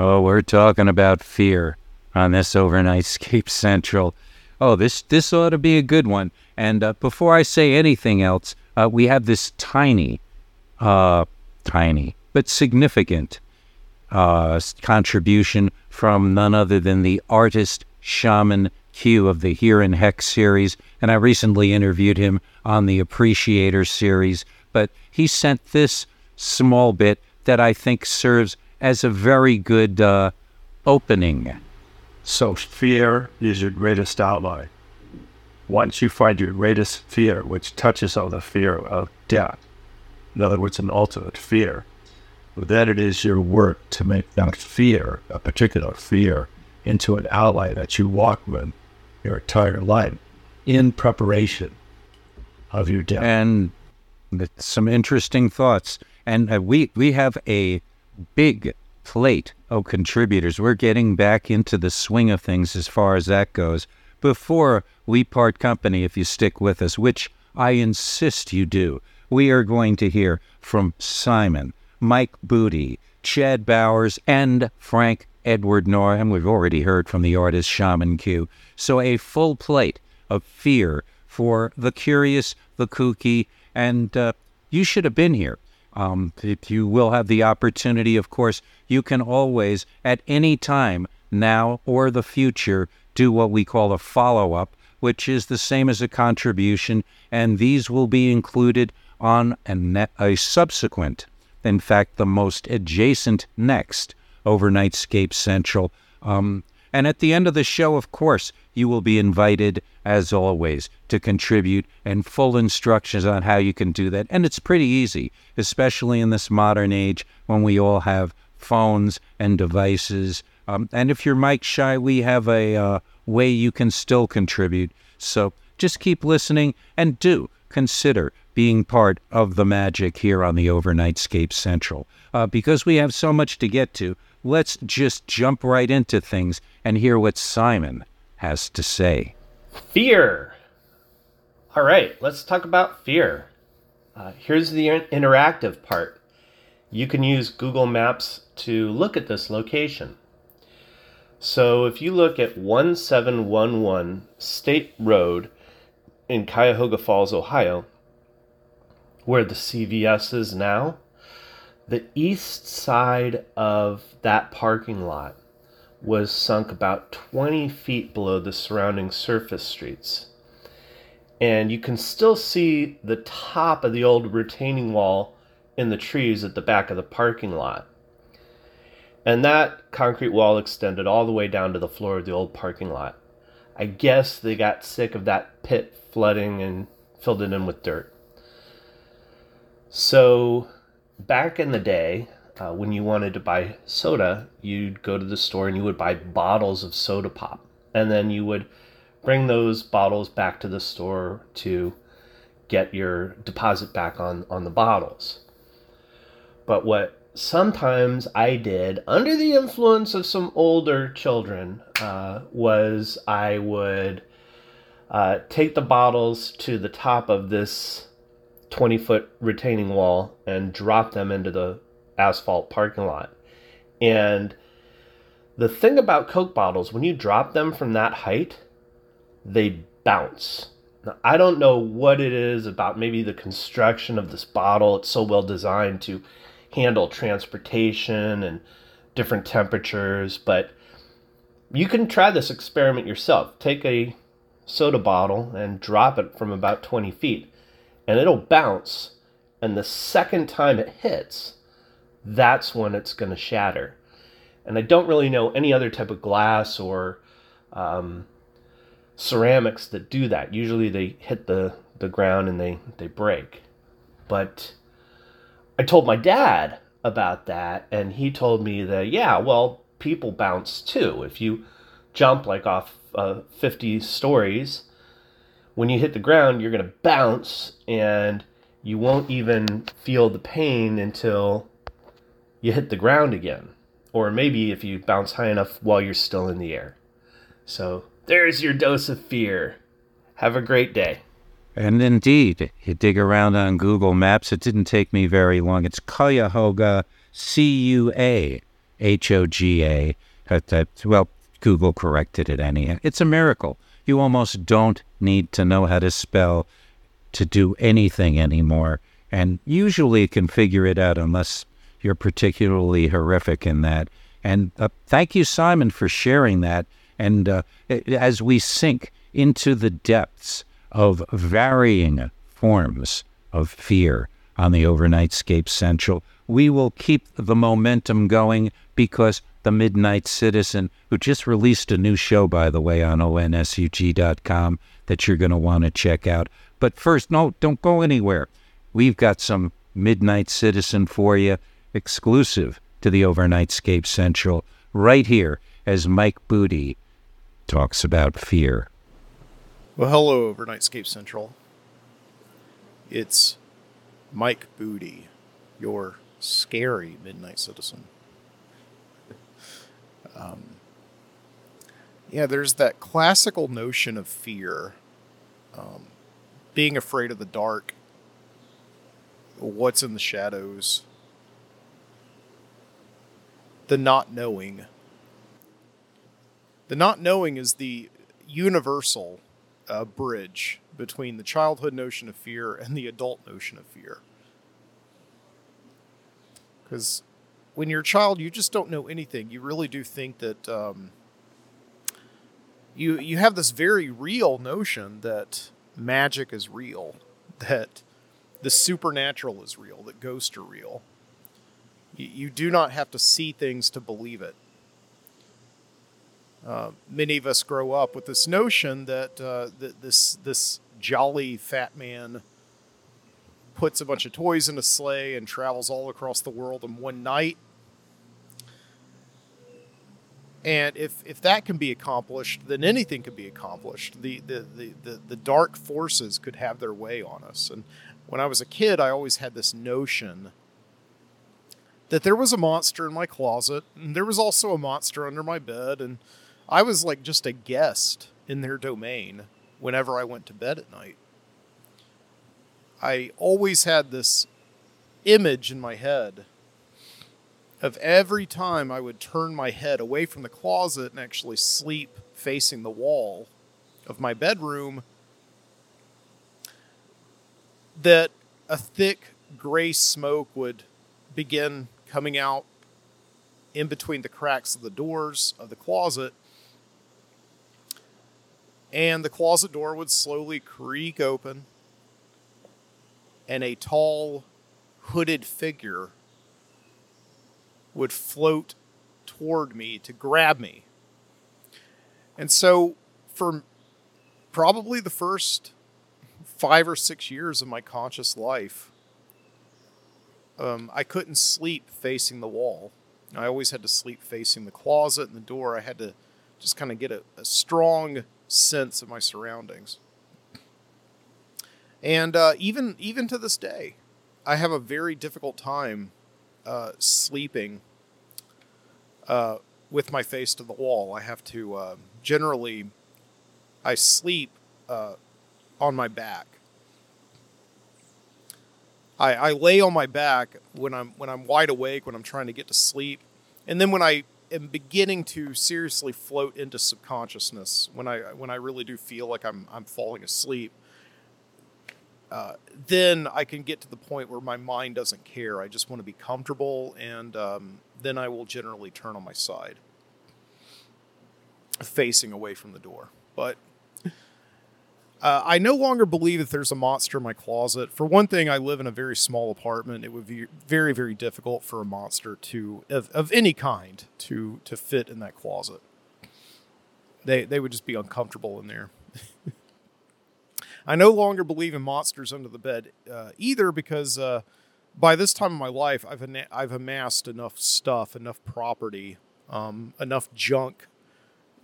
Oh, we're talking about fear on this Overnightscape Central. Oh, this this ought to be a good one. And uh, before I say anything else, uh, we have this tiny, uh, tiny but significant uh, contribution from none other than the artist shaman Q of the Here and Hex series, and I recently interviewed him on the Appreciator series. But he sent this small bit that I think serves as a very good uh, opening. So, fear is your greatest ally. Once you find your greatest fear, which touches on the fear of death, in other words, an ultimate fear, then it is your work to make that fear, a particular fear, into an ally that you walk with your entire life in preparation of your death. And some interesting thoughts. And uh, we we have a big plate of contributors. We're getting back into the swing of things as far as that goes. Before we part company, if you stick with us, which I insist you do, we are going to hear from Simon, Mike Boody, Chad Bowers, and Frank Edward Nora. We've already heard from the artist Shaman Q. So a full plate of fear for the curious, the kooky, and uh, you should have been here. Um, if you will have the opportunity, of course, you can always, at any time, now or the future, do what we call a follow up, which is the same as a contribution, and these will be included on a, ne- a subsequent, in fact, the most adjacent next Overnightscape Central. Um, and at the end of the show, of course, you will be invited, as always, to contribute and full instructions on how you can do that. And it's pretty easy, especially in this modern age when we all have phones and devices. Um, and if you're mic shy, we have a uh, way you can still contribute. So just keep listening and do consider being part of the magic here on the Overnightscape Central. Uh, because we have so much to get to, let's just jump right into things and hear what Simon has to say. Fear. All right, let's talk about fear. Uh, here's the interactive part. You can use Google Maps to look at this location. So if you look at 1711 State Road in Cuyahoga Falls, Ohio, where the CVS is now, the east side of that parking lot was sunk about 20 feet below the surrounding surface streets. And you can still see the top of the old retaining wall in the trees at the back of the parking lot. And that concrete wall extended all the way down to the floor of the old parking lot. I guess they got sick of that pit flooding and filled it in with dirt. So back in the day, uh, when you wanted to buy soda, you'd go to the store and you would buy bottles of soda pop. And then you would bring those bottles back to the store to get your deposit back on, on the bottles. But what sometimes I did under the influence of some older children uh, was I would uh, take the bottles to the top of this 20 foot retaining wall and drop them into the asphalt parking lot. And the thing about Coke bottles, when you drop them from that height, they bounce. Now, I don't know what it is about maybe the construction of this bottle. It's so well designed to handle transportation and different temperatures, but you can try this experiment yourself. Take a soda bottle and drop it from about 20 feet and it'll bounce. And the second time it hits, that's when it's going to shatter. And I don't really know any other type of glass or um, ceramics that do that. Usually they hit the, the ground and they, they break. But I told my dad about that, and he told me that, yeah, well, people bounce too. If you jump like off uh, 50 stories, when you hit the ground, you're going to bounce and you won't even feel the pain until you hit the ground again. Or maybe if you bounce high enough while you're still in the air. So there's your dose of fear. Have a great day. And indeed, you dig around on Google Maps, it didn't take me very long. It's Cuyahoga, C U A H O G A. Uh, well, Google corrected it anyhow. It's a miracle. You almost don't need to know how to spell to do anything anymore. And usually can figure it out unless you're particularly horrific in that. And uh, thank you, Simon, for sharing that. And uh, as we sink into the depths of varying forms of fear on the Overnightscape Central, we will keep the momentum going because the Midnight Citizen, who just released a new show, by the way, on onsug.com that you're going to want to check out. But first, no, don't go anywhere. We've got some Midnight Citizen for you, exclusive to the Overnightscape Central, right here as Mike Boody talks about fear. Well, hello, Overnightscape Central. It's Mike Boody, your scary Midnight Citizen. Um, yeah, there's that classical notion of fear, um, being afraid of the dark, what's in the shadows, the not knowing. The not knowing is the universal uh, bridge between the childhood notion of fear and the adult notion of fear. Because when you're a child, you just don't know anything. You really do think that um, you you have this very real notion that magic is real, that the supernatural is real, that ghosts are real. You, you do not have to see things to believe it. Uh, many of us grow up with this notion that, uh, that this this jolly fat man puts a bunch of toys in a sleigh and travels all across the world in one night and if, if that can be accomplished, then anything can be accomplished. The, the, the, the, the dark forces could have their way on us. And when I was a kid, I always had this notion that there was a monster in my closet, and there was also a monster under my bed, and I was like just a guest in their domain whenever I went to bed at night. I always had this image in my head of every time I would turn my head away from the closet and actually sleep facing the wall of my bedroom, that a thick gray smoke would begin coming out in between the cracks of the doors of the closet. And the closet door would slowly creak open, and a tall, hooded figure would float toward me to grab me. And so, for probably the first five or six years of my conscious life, um, I couldn't sleep facing the wall. I always had to sleep facing the closet and the door. I had to just kind of get a, a strong sense of my surroundings. And uh, even even to this day, I have a very difficult time uh, sleeping uh, with my face to the wall. I have to uh, generally, I sleep uh, on my back. I, I lay on my back when I'm when I'm wide awake when I'm trying to get to sleep, and then when I am beginning to seriously float into subconsciousness when I when I really do feel like I'm I'm falling asleep. Uh, then I can get to the point where my mind doesn't care. I just want to be comfortable, and um, then I will generally turn on my side, facing away from the door. But uh, I no longer believe that there's a monster in my closet. For one thing, I live in a very small apartment. It would be very, very difficult for a monster to, of, of any kind, to to fit in that closet. They they would just be uncomfortable in there. I no longer believe in monsters under the bed uh, either because uh, by this time in my life, I've I've amassed enough stuff, enough property, um, enough junk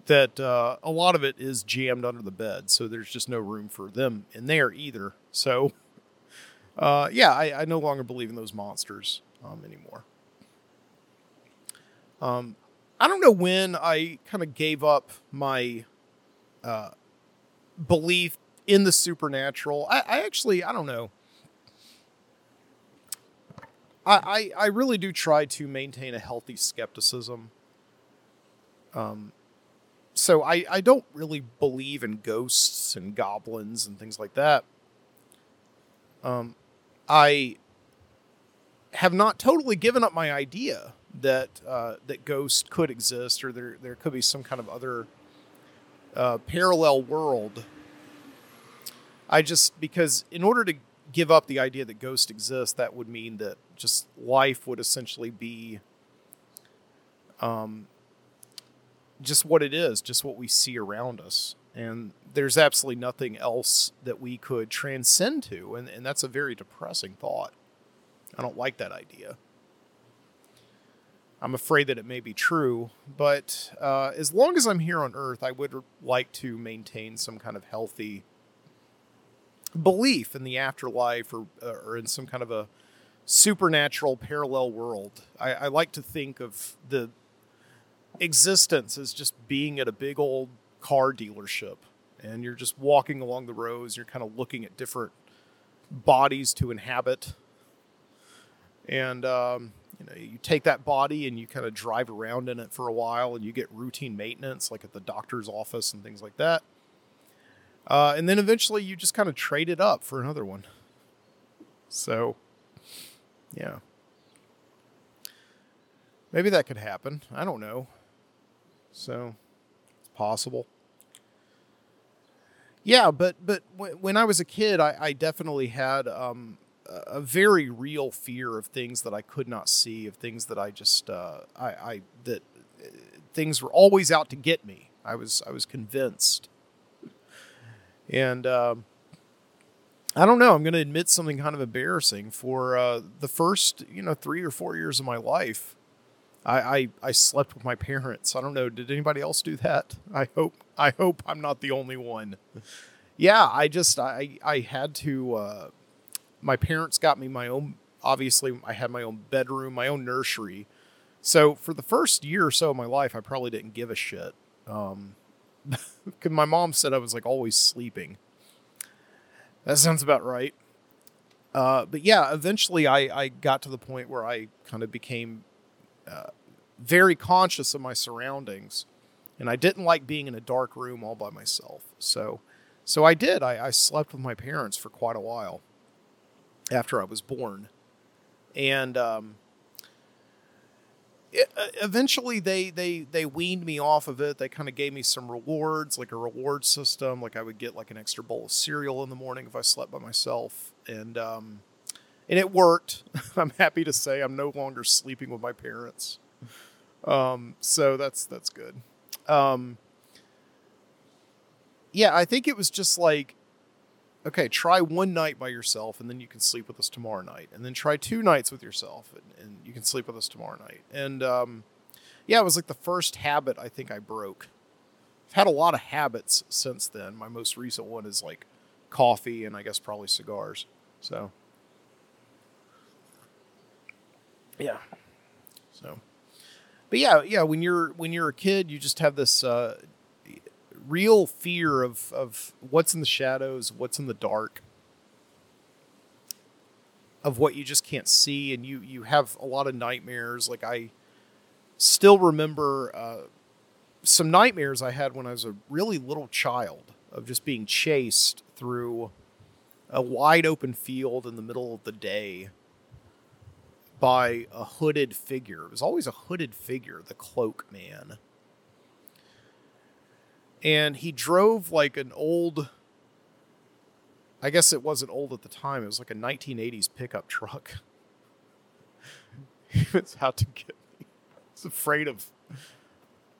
that uh, a lot of it is jammed under the bed. So there's just no room for them in there either. So uh, yeah, I, I, no longer believe in those monsters um, anymore. Um, I don't know when I kind of gave up my uh, belief in the supernatural. I, I actually, I don't know. I, I, I really do try to maintain a healthy skepticism. Um, so I, I don't really believe in ghosts and goblins and things like that. Um, I have not totally given up my idea that uh, that ghosts could exist or there there could be some kind of other uh, parallel world. I just because in order to give up the idea that ghosts exist, that would mean that just life would essentially be um, just what it is, just what we see around us. And there's absolutely nothing else that we could transcend to. And, and that's a very depressing thought. I don't like that idea. I'm afraid that it may be true, but uh, as long as I'm here on Earth, I would like to maintain some kind of healthy belief in the afterlife or, uh, or in some kind of a supernatural parallel world. I, I like to think of the existence as just being at a big old car dealership and you're just walking along the rows, you're kind of looking at different bodies to inhabit. And um, you know, you take that body and you kind of drive around in it for a while and you get routine maintenance like at the doctor's office and things like that. Uh, and then eventually you just kind of trade it up for another one. So, yeah. Maybe that could happen. I don't know. So, it's possible. Yeah, but but when I was a kid, I, I definitely had um, a very real fear of things that I could not see, of things that I just uh, I, I that uh, things were always out to get me. I was I was convinced, and um, I don't know. I'm going to admit something kind of embarrassing. For uh, the first you know three or four years of my life, I, I I slept with my parents. I don't know. Did anybody else do that? I hope I hope I'm not the only one. Yeah, I just I I had to. Uh, my parents got me my own. Obviously, I had my own bedroom, my own nursery. So for the first year or so of my life, I probably didn't give a shit. Um, because my mom said I was like always sleeping. That sounds about right. Uh, but yeah, eventually I, I got to the point where I kind of became uh, very conscious of my surroundings, and I didn't like being in a dark room all by myself. So, so I did. I, I slept with my parents for quite a while after I was born, and um, eventually they they they weaned me off of it. They kind of gave me some rewards, like a reward system. Like I would get like an extra bowl of cereal in the morning if I slept by myself, and um, and it worked. I'm happy to say I'm no longer sleeping with my parents. Um, so that's that's good. Um, yeah, I think it was just like, okay, try one night by yourself, and then you can sleep with us tomorrow night, and then try two nights with yourself, and, and you can sleep with us tomorrow night. And um, yeah, it was like the first habit I think I broke. I've had a lot of habits since then. My most recent one is like coffee, and I guess probably cigars. So. Yeah. So, but yeah, yeah. When you're when you're a kid, you just have this uh, real fear of of what's in the shadows, what's in the dark, of what you just can't see, and you you have a lot of nightmares. Like I still remember uh, some nightmares I had when I was a really little child of just being chased through a wide open field in the middle of the day by a hooded figure. It was always a hooded figure, the cloak man. And he drove like an old I guess it wasn't old at the time. It was like a 1980s pickup truck. he was out to get me. He's afraid of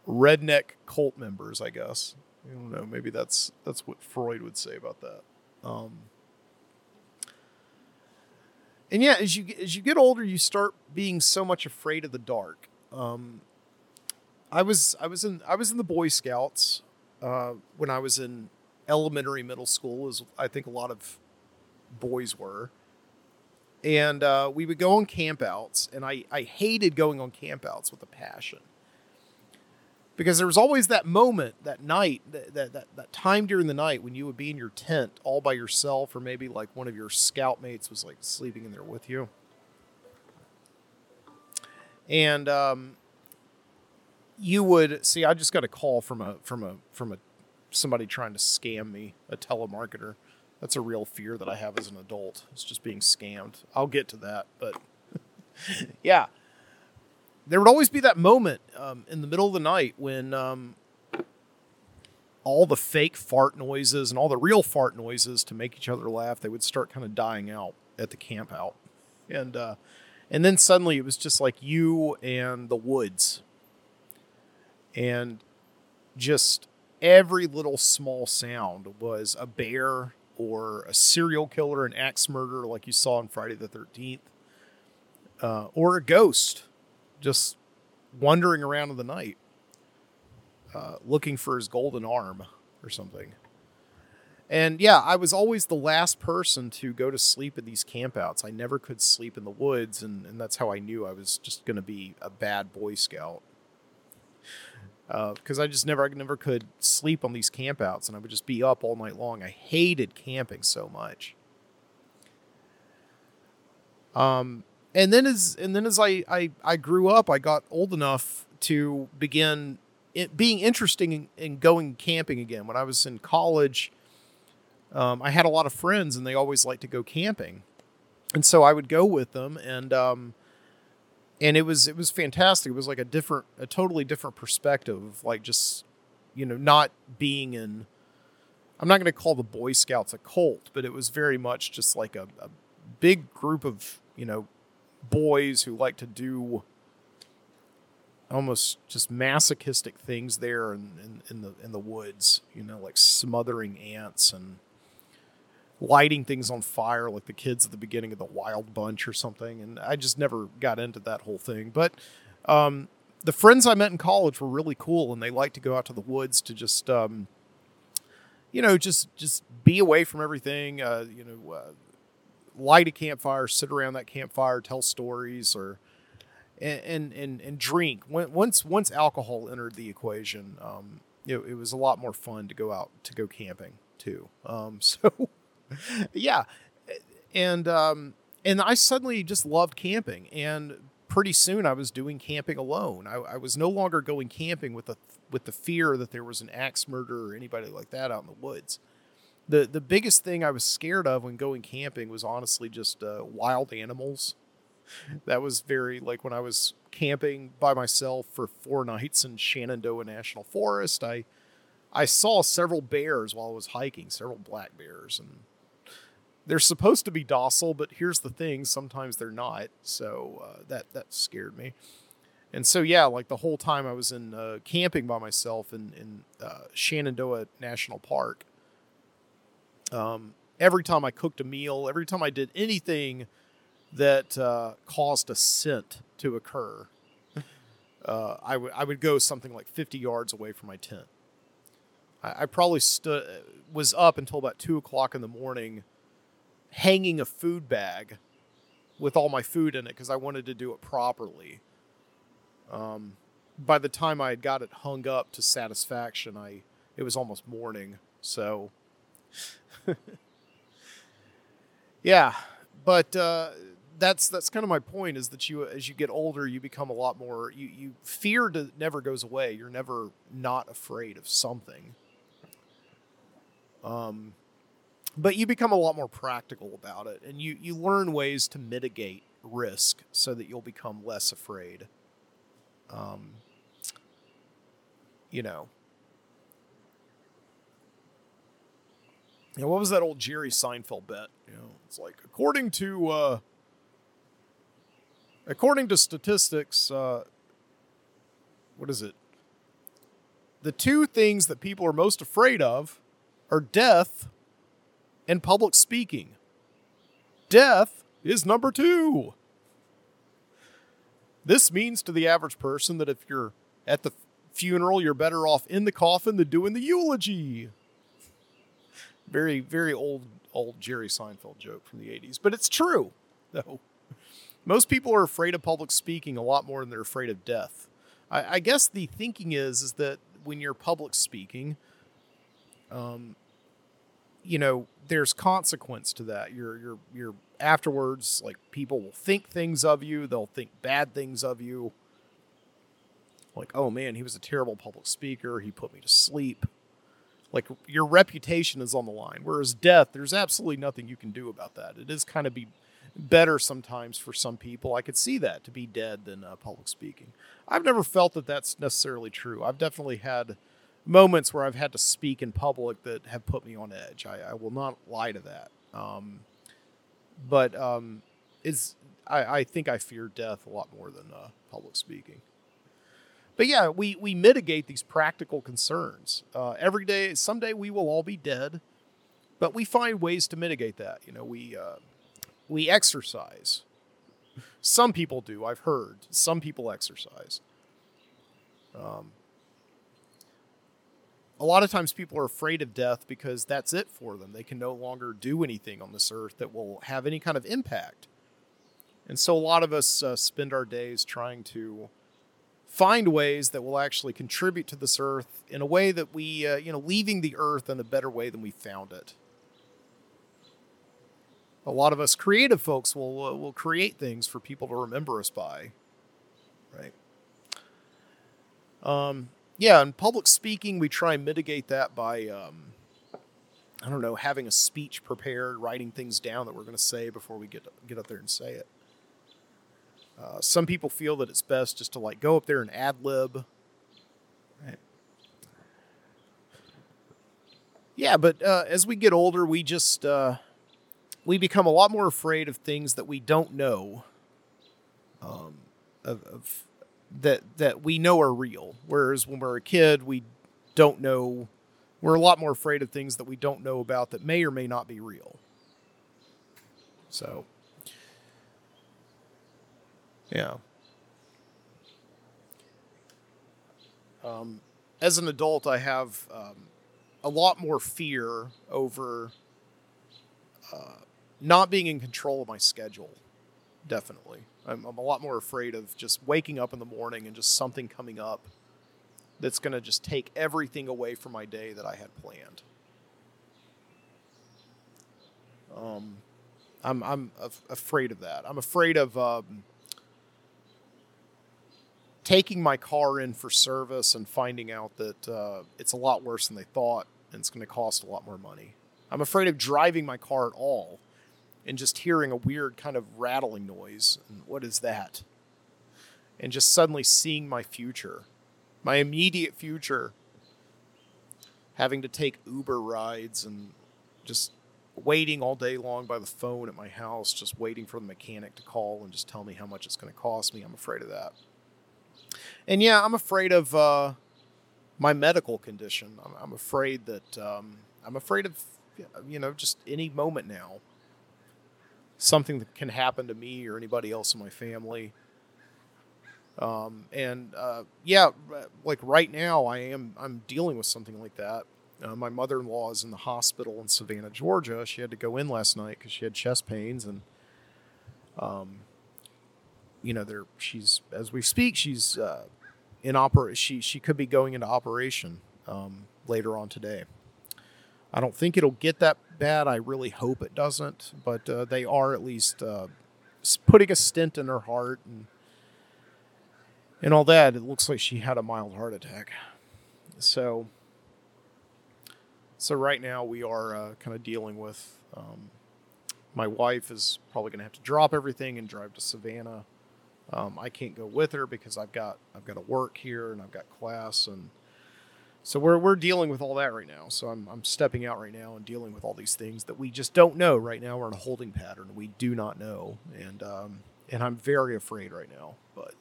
redneck cult members, I guess. I don't know. Maybe that's that's what Freud would say about that. Um, and yeah, as you as you get older, you start being so much afraid of the dark. Um, I was I was in I was in the Boy Scouts uh, when I was in elementary middle school, as I think a lot of boys were, and uh, we would go on campouts, and I I hated going on campouts with a passion because there was always that moment, that night, that, that, that, that, time during the night when you would be in your tent all by yourself, or maybe like one of your scout mates was like sleeping in there with you. and um, you would see. I just got a call from a from a from a somebody trying to scam me, a telemarketer. That's a real fear that I have as an adult. It's just being scammed. I'll get to that, but yeah, there would always be that moment um, in the middle of the night when um, all the fake fart noises and all the real fart noises to make each other laugh they would start kind of dying out at the camp out, and uh, and then suddenly it was just like you and the woods, and just every little small sound was a bear or a serial killer, an axe murderer like you saw on Friday the 13th, uh, or a ghost just wandering around in the night uh, looking for his golden arm or something. And yeah, I was always the last person to go to sleep in these campouts. I never could sleep in the woods, and, and that's how I knew I was just going to be a bad Boy Scout because uh, I just never, I never could sleep on these campouts, and I would just be up all night long. I hated camping so much. Um, and then as and then as I, I I grew up, I got old enough to begin it being interesting in, in going camping again. When I was in college, um, I had a lot of friends, and they always liked to go camping, and so I would go with them, and um, and it was it was fantastic. It was like a different, a totally different perspective, like just you know not being in. I'm not going to call the Boy Scouts a cult, but it was very much just like a, a big group of you know boys who like to do almost just masochistic things there in, in, in, the in the woods, you know, like smothering ants and lighting things on fire like the kids at the beginning of the Wild Bunch or something. And I just never got into that whole thing. But um, the friends I met in college were really cool, and they liked to go out to the woods to just, um, you know, just just be away from everything. Uh, you know, uh, light a campfire, sit around that campfire, tell stories, or and and and, drink. Once once alcohol entered the equation, um, it, it was a lot more fun to go out to go camping too. Um, so yeah, and um, and I suddenly just loved camping, and pretty soon I was doing camping alone. I, I, was no longer going camping with the with the fear that there was an axe murder or anybody like that out in the woods. the The biggest thing I was scared of when going camping was honestly just uh, wild animals. That was very like when I was camping by myself for four nights in Shenandoah National Forest. I I saw several bears while I was hiking, several black bears, and they're supposed to be docile, but here's the thing: sometimes they're not. So uh, that that scared me. And so yeah, like the whole time I was in uh, camping by myself in in uh, Shenandoah National Park. Um, every time I cooked a meal, every time I did anything that uh, caused a scent to occur, uh, I would I would go something like 50 yards away from my tent. I, I probably stood was up until about two o'clock in the morning hanging a food bag with all my food in it because I wanted to do it properly. Um, by the time I had got it hung up to satisfaction, I it was almost morning. So, yeah, but uh, that's that's kind of my point is that you as you get older, you become a lot more. You you fear to, never goes away. You're never not afraid of something. Um, but you become a lot more practical about it and you, you learn ways to mitigate risk so that you'll become less afraid. Um, you know. You know what was that old jerry seinfeld bet? You know it's like according to uh, according to statistics uh, what is it? The two things that people are most afraid of are death and public speaking. Death is number two. This means to the average person that if you're at the funeral, you're better off in the coffin than doing the eulogy. Very, very old, old Jerry Seinfeld joke from the 80s, but it's true, though. Most people are afraid of public speaking a lot more than they're afraid of death. I, I guess the thinking is is that when you're public speaking, um, you know, there's consequence to that. You're you're you're afterwards like people will think things of you, they'll think bad things of you. Like, oh man, he was a terrible public speaker. He put me to sleep. Like your reputation is on the line. Whereas death, there's absolutely nothing you can do about that. It is kind of be better sometimes for some people. I could see that to be dead than uh, public speaking. I've never felt that that's necessarily true. I've definitely had moments where I've had to speak in public that have put me on edge. I, I will not lie to that. Um, but um, is I, I think I fear death a lot more than uh, public speaking. But yeah, we we mitigate these practical concerns. Uh, every day, someday we will all be dead, but we find ways to mitigate that. You know, we uh, we exercise. Some people do. I've heard some people exercise. Um, a lot of times people are afraid of death because that's it for them. They can no longer do anything on this earth that will have any kind of impact. And so a lot of us uh, spend our days trying to find ways that will actually contribute to this earth in a way that we, uh, you know, leaving the earth in a better way than we found it. A lot of us creative folks will uh, will create things for people to remember us by, right? Um, yeah, in public speaking, we try and mitigate that by, um, I don't know, having a speech prepared, writing things down that we're going to say before we get get up there and say it. Uh, some people feel that it's best just to like go up there and ad lib. Right. Yeah, but uh, as we get older, we just uh, we become a lot more afraid of things that we don't know. Um, of, of that that we know are real. Whereas when we're a kid, we don't know. We're a lot more afraid of things that we don't know about that may or may not be real. So yeah. Um, as an adult, I have um, a lot more fear over uh, not being in control of my schedule. Definitely. I'm, I'm a lot more afraid of just waking up in the morning and just something coming up that's going to just take everything away from my day that I had planned. Um, I'm I'm af- afraid of that. I'm afraid of um, taking my car in for service and finding out that uh, it's a lot worse than they thought and it's going to cost a lot more money. I'm afraid of driving my car at all and just hearing a weird kind of rattling noise. And what is that? And just suddenly seeing my future, my immediate future, having to take Uber rides and just waiting all day long by the phone at my house, just waiting for the mechanic to call and just tell me how much it's going to cost me. I'm afraid of that. And yeah, I'm afraid of uh, my medical condition. I'm, I'm afraid that um, I'm afraid of you know just any moment now. Something that can happen to me or anybody else in my family. Um, and uh, yeah, like right now, I am I'm dealing with something like that. Uh, my mother-in-law is in the hospital in Savannah, Georgia. She had to go in last night because she had chest pains, and um, you know, there she's as we speak, she's uh, in opera. She she could be going into operation um, later on today. I don't think it'll get that bad. I really hope it doesn't, but uh, they are at least uh, putting a stent in her heart and and all that. It looks like she had a mild heart attack. So so right now we are uh, kind of dealing with. Um, my wife is probably going to have to drop everything and drive to Savannah um, I can't go with her because I've got I've got to work here and I've got class and so we're we're dealing with all that right now. So I'm I'm stepping out right now and dealing with all these things that we just don't know right now. We're in a holding pattern. We do not know, and um, and I'm very afraid right now. But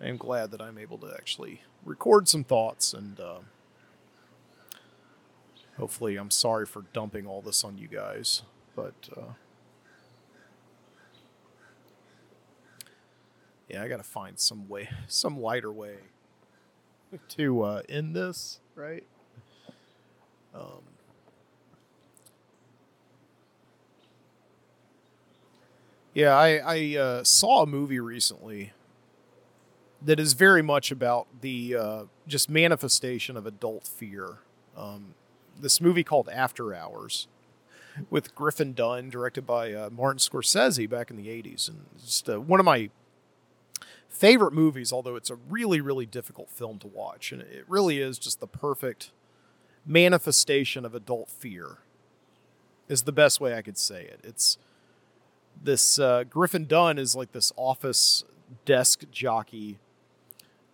I am glad that I'm able to actually record some thoughts and. Uh, hopefully, I'm sorry for dumping all this on you guys, but uh, yeah, I got to find some way, some lighter way to uh, end this, right? Um, yeah, I, I uh, saw a movie recently that is very much about the uh, just manifestation of adult fear. Um, this movie called After Hours with Griffin Dunne, directed by uh, Martin Scorsese back in the 80s. And just uh, one of my favorite movies, although it's a really, really difficult film to watch. And it really is just the perfect manifestation of adult fear, is the best way I could say it. It's this uh, Griffin Dunne is like this office desk jockey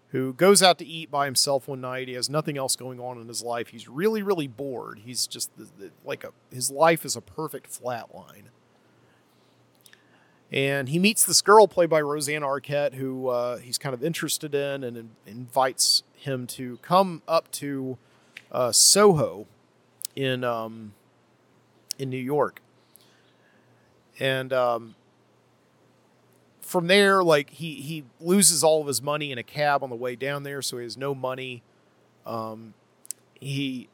who goes out to eat by himself one night. He has nothing else going on in his life. He's really, really bored. He's just the, the, like a his life is a perfect flat line. And he meets this girl played by Rosanna Arquette, who uh, he's kind of interested in, and in, invites him to come up to uh, Soho in um, in New York. And um, from there, like he he loses all of his money in a cab on the way down there, so he has no money. Um, he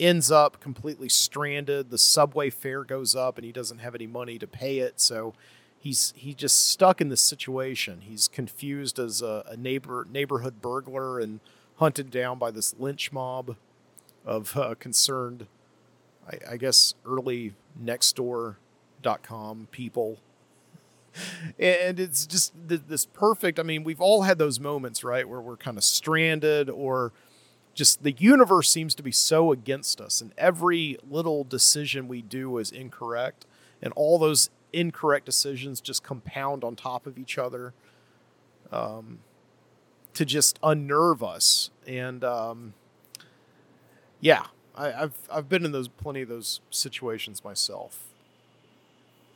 ends up completely stranded. The subway fare goes up, and he doesn't have any money to pay it. So he's he just stuck in this situation. He's confused as a, a neighbor neighborhood burglar and hunted down by this lynch mob of uh, concerned, I, I guess, early Nextdoor.com people and it's just this perfect. I mean, we've all had those moments, right, where we're kind of stranded or just the universe seems to be so against us, and every little decision we do is incorrect, and all those incorrect decisions just compound on top of each other um, to just unnerve us. And um, yeah, I, have I've been in those plenty of those situations myself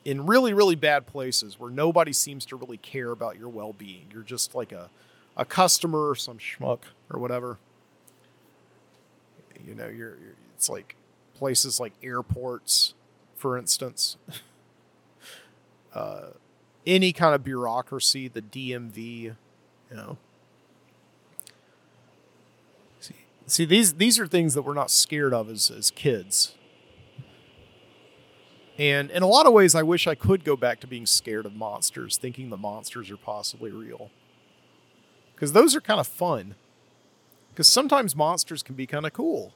in really, really bad places where nobody seems to really care about your well being. You're just like a, a customer or some schmuck or whatever. You know, you're, you're it's like places like airports, for instance. any kind of bureaucracy, the DMV, you know. See, see these these are things that we're not scared of as as kids. And in a lot of ways, I wish I could go back to being scared of monsters, thinking the monsters are possibly real. Because those are kind of fun. Because sometimes monsters can be kind of cool.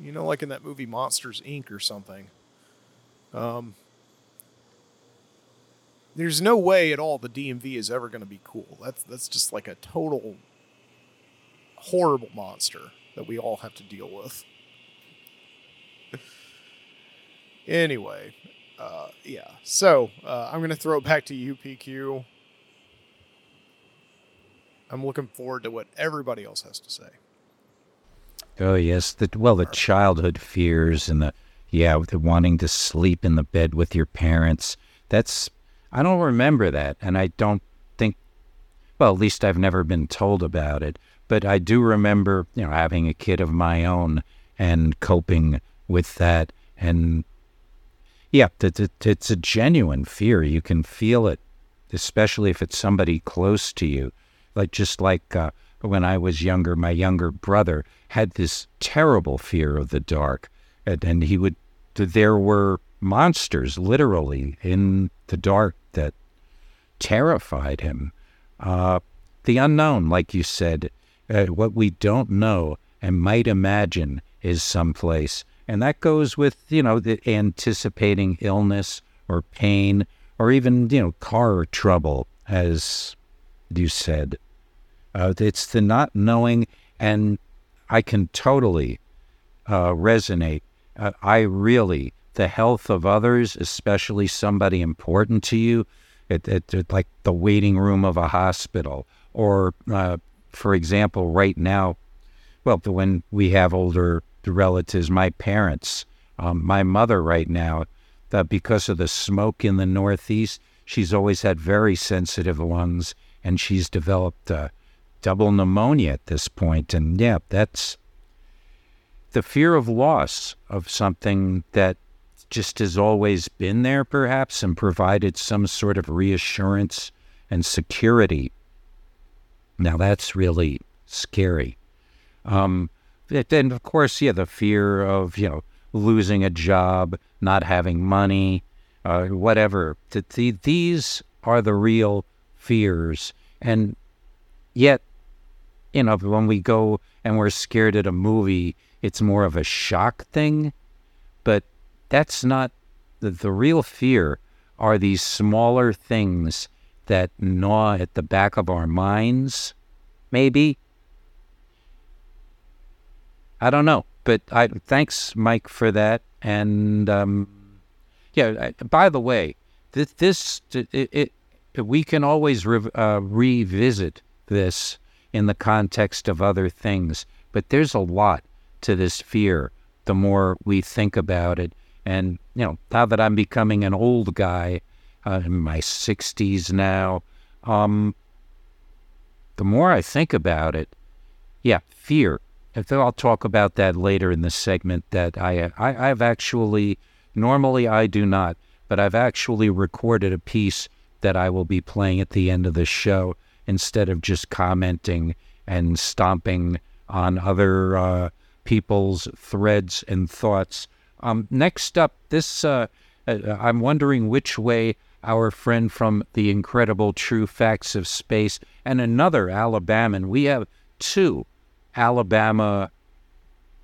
You know, like in that movie Monsters Inc. or something. Um, there's no way at all the DMV is ever going to be cool. That's that's just like a total horrible monster that we all have to deal with. Anyway, uh, yeah. So uh, I'm going to throw it back to you, PQ. I'm looking forward to what everybody else has to say. Oh yes, the well, the childhood fears and the yeah, the wanting to sleep in the bed with your parents. That's I don't remember that, and I don't think. Well, at least I've never been told about it. But I do remember, you know, having a kid of my own and coping with that and yeah, it's a genuine fear. You can feel it, especially if it's somebody close to you. Like just like uh, when I was younger, my younger brother had this terrible fear of the dark, and, and he would. There were monsters literally in the dark that terrified him. Uh, the unknown, like you said, uh, what we don't know and might imagine is someplace and that goes with, you know, the anticipating illness or pain or even, you know, car trouble, as you said. Uh, it's the not knowing, and I can totally uh, resonate. Uh, I really, the health of others, especially somebody important to you, it, it, it like the waiting room of a hospital, or uh, for example, right now, well, when we have older relatives, my parents, um, my mother right now, that because of the smoke in the Northeast, she's always had very sensitive lungs and she's developed uh, double pneumonia at this point. And yeah, that's the fear of loss of something that just has always been there, perhaps, and provided some sort of reassurance and security. Now, that's really scary. Um, then of course, yeah, the fear of you know losing a job, not having money, uh, whatever. The, these are the real fears, and yet, you know, when we go and we're scared at a movie, it's more of a shock thing. That's not the, the real fear. Are these smaller things that gnaw at the back of our minds, maybe. I don't know, but I thanks Mike for that. And um, yeah, by the way, this, this it, it, we can always re- uh, revisit this in the context of other things, but there's a lot to this fear. The more we think about it, and you know, now that I'm becoming an old guy, uh, in my 60s now, um, the more I think about it, yeah, fear I'll talk about that later in the segment. That I, I I've actually normally I do not, but I've actually recorded a piece that I will be playing at the end of the show instead of just commenting and stomping on other uh, people's threads and thoughts. Um, next up, this uh, uh, I'm wondering which way our friend from the incredible True Facts of Space and another Alabaman. We have two Alabama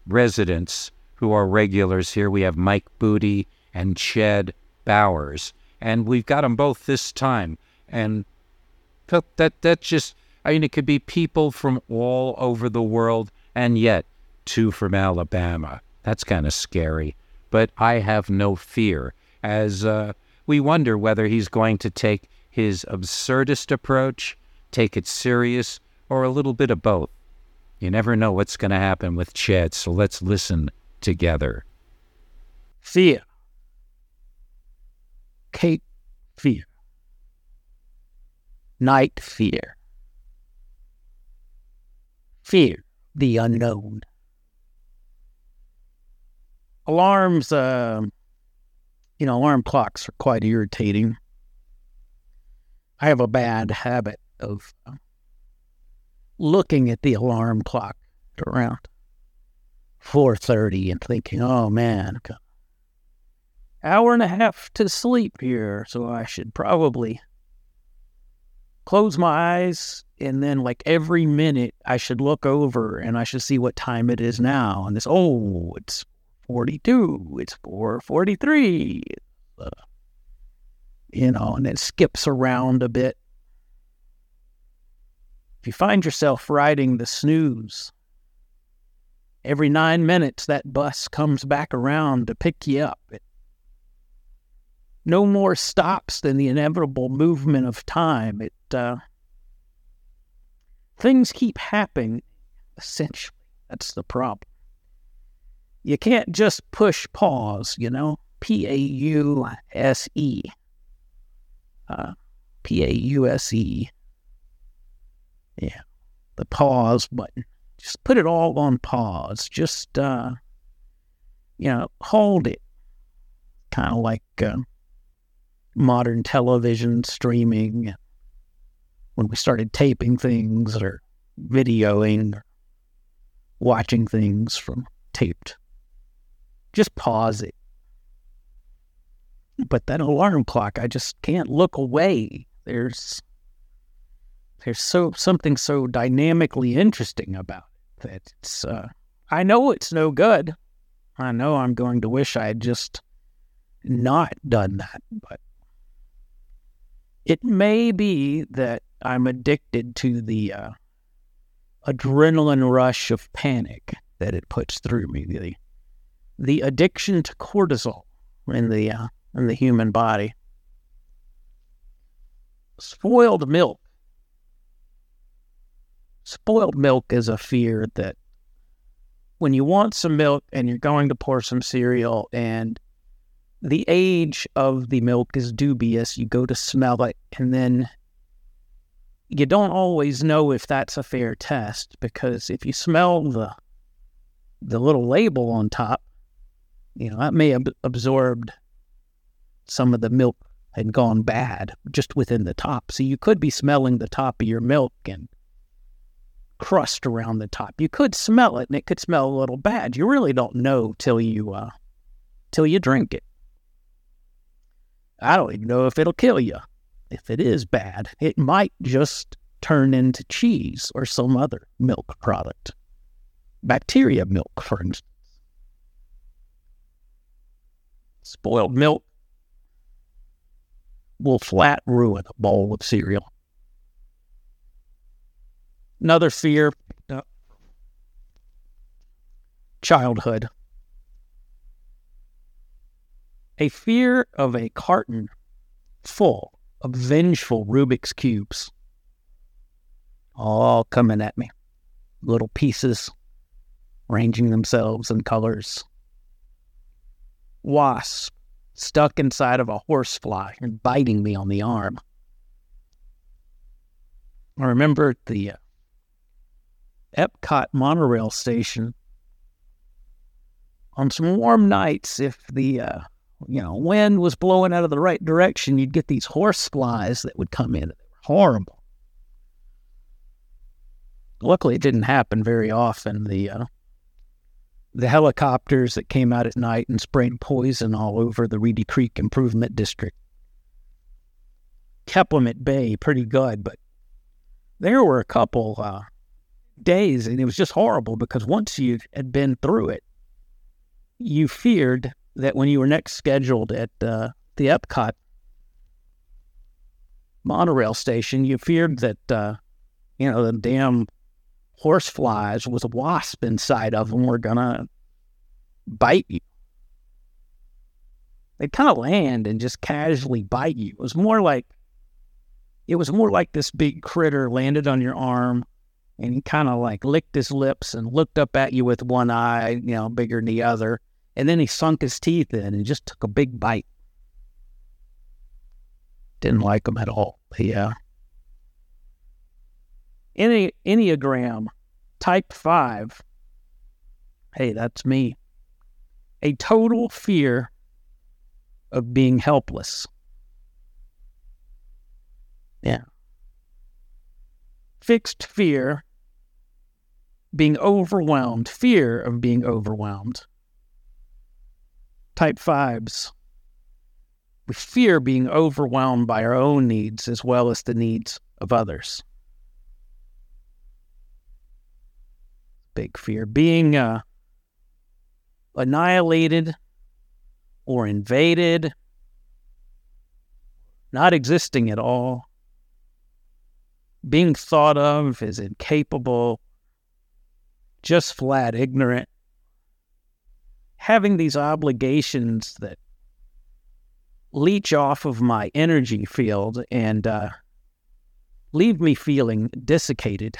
residents who are regulars here. We have Mike Boody and Chad Bowers, and we've got them both this time. And that that just I mean, it could be people from all over the world, and yet two from Alabama. That's kind of scary. But I have no fear, as uh, we wonder whether he's going to take his absurdist approach, take it serious, or a little bit of both. You never know what's going to happen with Chad, so let's listen together. Fear. Cape fear. Night fear. Fear the unknown. Alarms, uh, you know, alarm clocks are quite irritating. I have a bad habit of uh, looking at the alarm clock around 4.30 and thinking, oh man, hour and a half to sleep here, so I should probably close my eyes and then like every minute I should look over and I should see what time it is now. And this, oh, it's 42, it's 443. Uh, you know, and it skips around a bit. If you find yourself riding the snooze, every nine minutes that bus comes back around to pick you up. It no more stops than the inevitable movement of time. It uh, things keep happening. Essentially, that's the problem. You can't just push pause. You know, P A U S E. Uh, P A U S E. Yeah. The pause button. Just put it all on pause. Just, uh, you know, hold it. Kind of like uh, modern television streaming. When we started taping things or videoing or watching things from taped. Just pause it. But that alarm clock, I just can't look away. There's there's so something so dynamically interesting about it that it's uh, I know it's no good. I know I'm going to wish I had just not done that, but it may be that I'm addicted to the uh, adrenaline rush of panic that it puts through me. The, the addiction to cortisol in the uh, in the human body. Spoiled milk spoiled milk is a fear that when you want some milk and you're going to pour some cereal and the age of the milk is dubious, you go to smell it and then you don't always know if that's a fair test because if you smell the the little label on top, you know, that may have absorbed some of the milk had gone bad just within the top. So you could be smelling the top of your milk and crust around the top. You could smell it and it could smell a little bad. You really don't know till you uh till you drink it. I don't even know if it'll kill you. If it is bad, it might just turn into cheese or some other milk product. Bacteria milk, for instance. Spoiled milk. will flat ruin a bowl of cereal. Another fear uh, childhood. A fear of a carton full of vengeful Rubik's Cubes. All coming at me. Little pieces ranging themselves in colors. Wasp stuck inside of a horsefly and biting me on the arm. I remember the uh, Epcot monorail station on some warm nights, if the uh, you know wind was blowing out of the right direction, you'd get these horse flies that would come in. They were horrible. Luckily, it didn't happen very often. The uh, the helicopters that came out at night and sprayed poison all over the Reedy Creek Improvement District. Kept them at bay pretty good, but there were a couple uh, days, and it was just horrible because once you had been through it, you feared that when you were next scheduled at uh, the Epcot monorail station, you feared that uh, you know the damn horseflies with a wasp inside of them were gonna bite you. They'd kind of land and just casually bite you. It was more like it was more like this big critter landed on your arm and he kind of like licked his lips and looked up at you with one eye, you know, bigger than the other. And then he sunk his teeth in and just took a big bite. Didn't like him at all. Yeah. Any Enneagram type five. Hey, that's me. A total fear of being helpless. Yeah. Fixed fear, being overwhelmed, fear of being overwhelmed. Type fives. We fear being overwhelmed by our own needs as well as the needs of others. Big fear. Being uh, annihilated or invaded, not existing at all, being thought of as incapable, just flat ignorant, having these obligations that leech off of my energy field and uh, leave me feeling desiccated.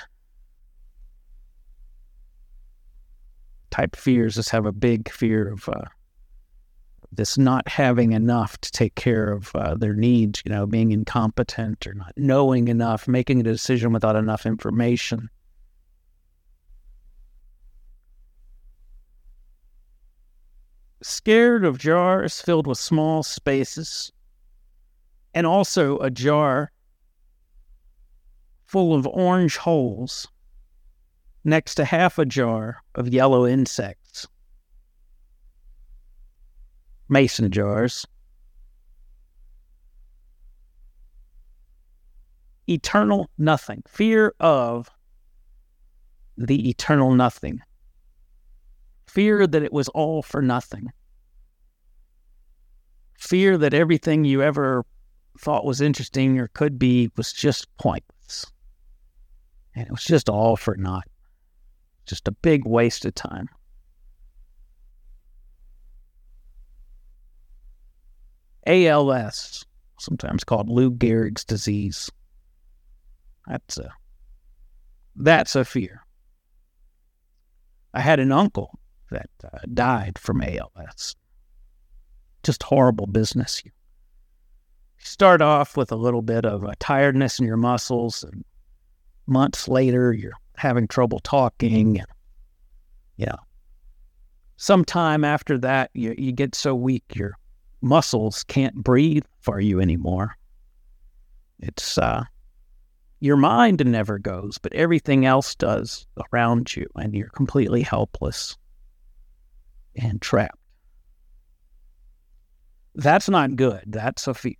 Type fears just have a big fear of uh, this not having enough to take care of uh, their needs, you know, being incompetent or not knowing enough, making a decision without enough information. Scared of jars filled with small spaces, and also a jar full of orange holes next to half a jar of yellow insects. Mason jars. Eternal nothing. Fear of the eternal nothing. Fear that it was all for nothing. Fear that everything you ever thought was interesting or could be was just pointless. And it was just all for naught. Just a big waste of time. ALS, sometimes called Lou Gehrig's disease. That's a that's a fear. I had an uncle that uh, died from ALS. Just horrible business. You start off with a little bit of tiredness in your muscles, and months later, you're having trouble talking. Yeah. you know, sometime after that, you, you get so weak your muscles can't breathe for you anymore. It's, uh, your mind never goes, but everything else does around you, and you're completely helpless and trapped. That's not good. That's a fear.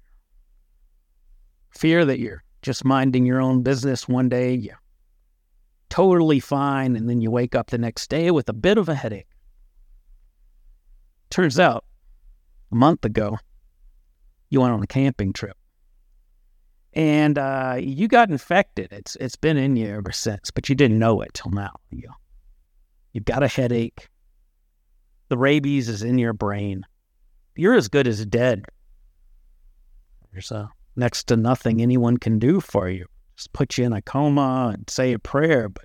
Fear that you're just minding your own business one day, you totally fine, and then you wake up the next day with a bit of a headache. Turns out, a month ago, you went on a camping trip and uh, you got infected. It's it's been in you ever since, but you didn't know it till now. You you've got a headache. The rabies is in your brain. You're as good as dead. There's a next to nothing anyone can do for you. Put you in a coma and say a prayer, but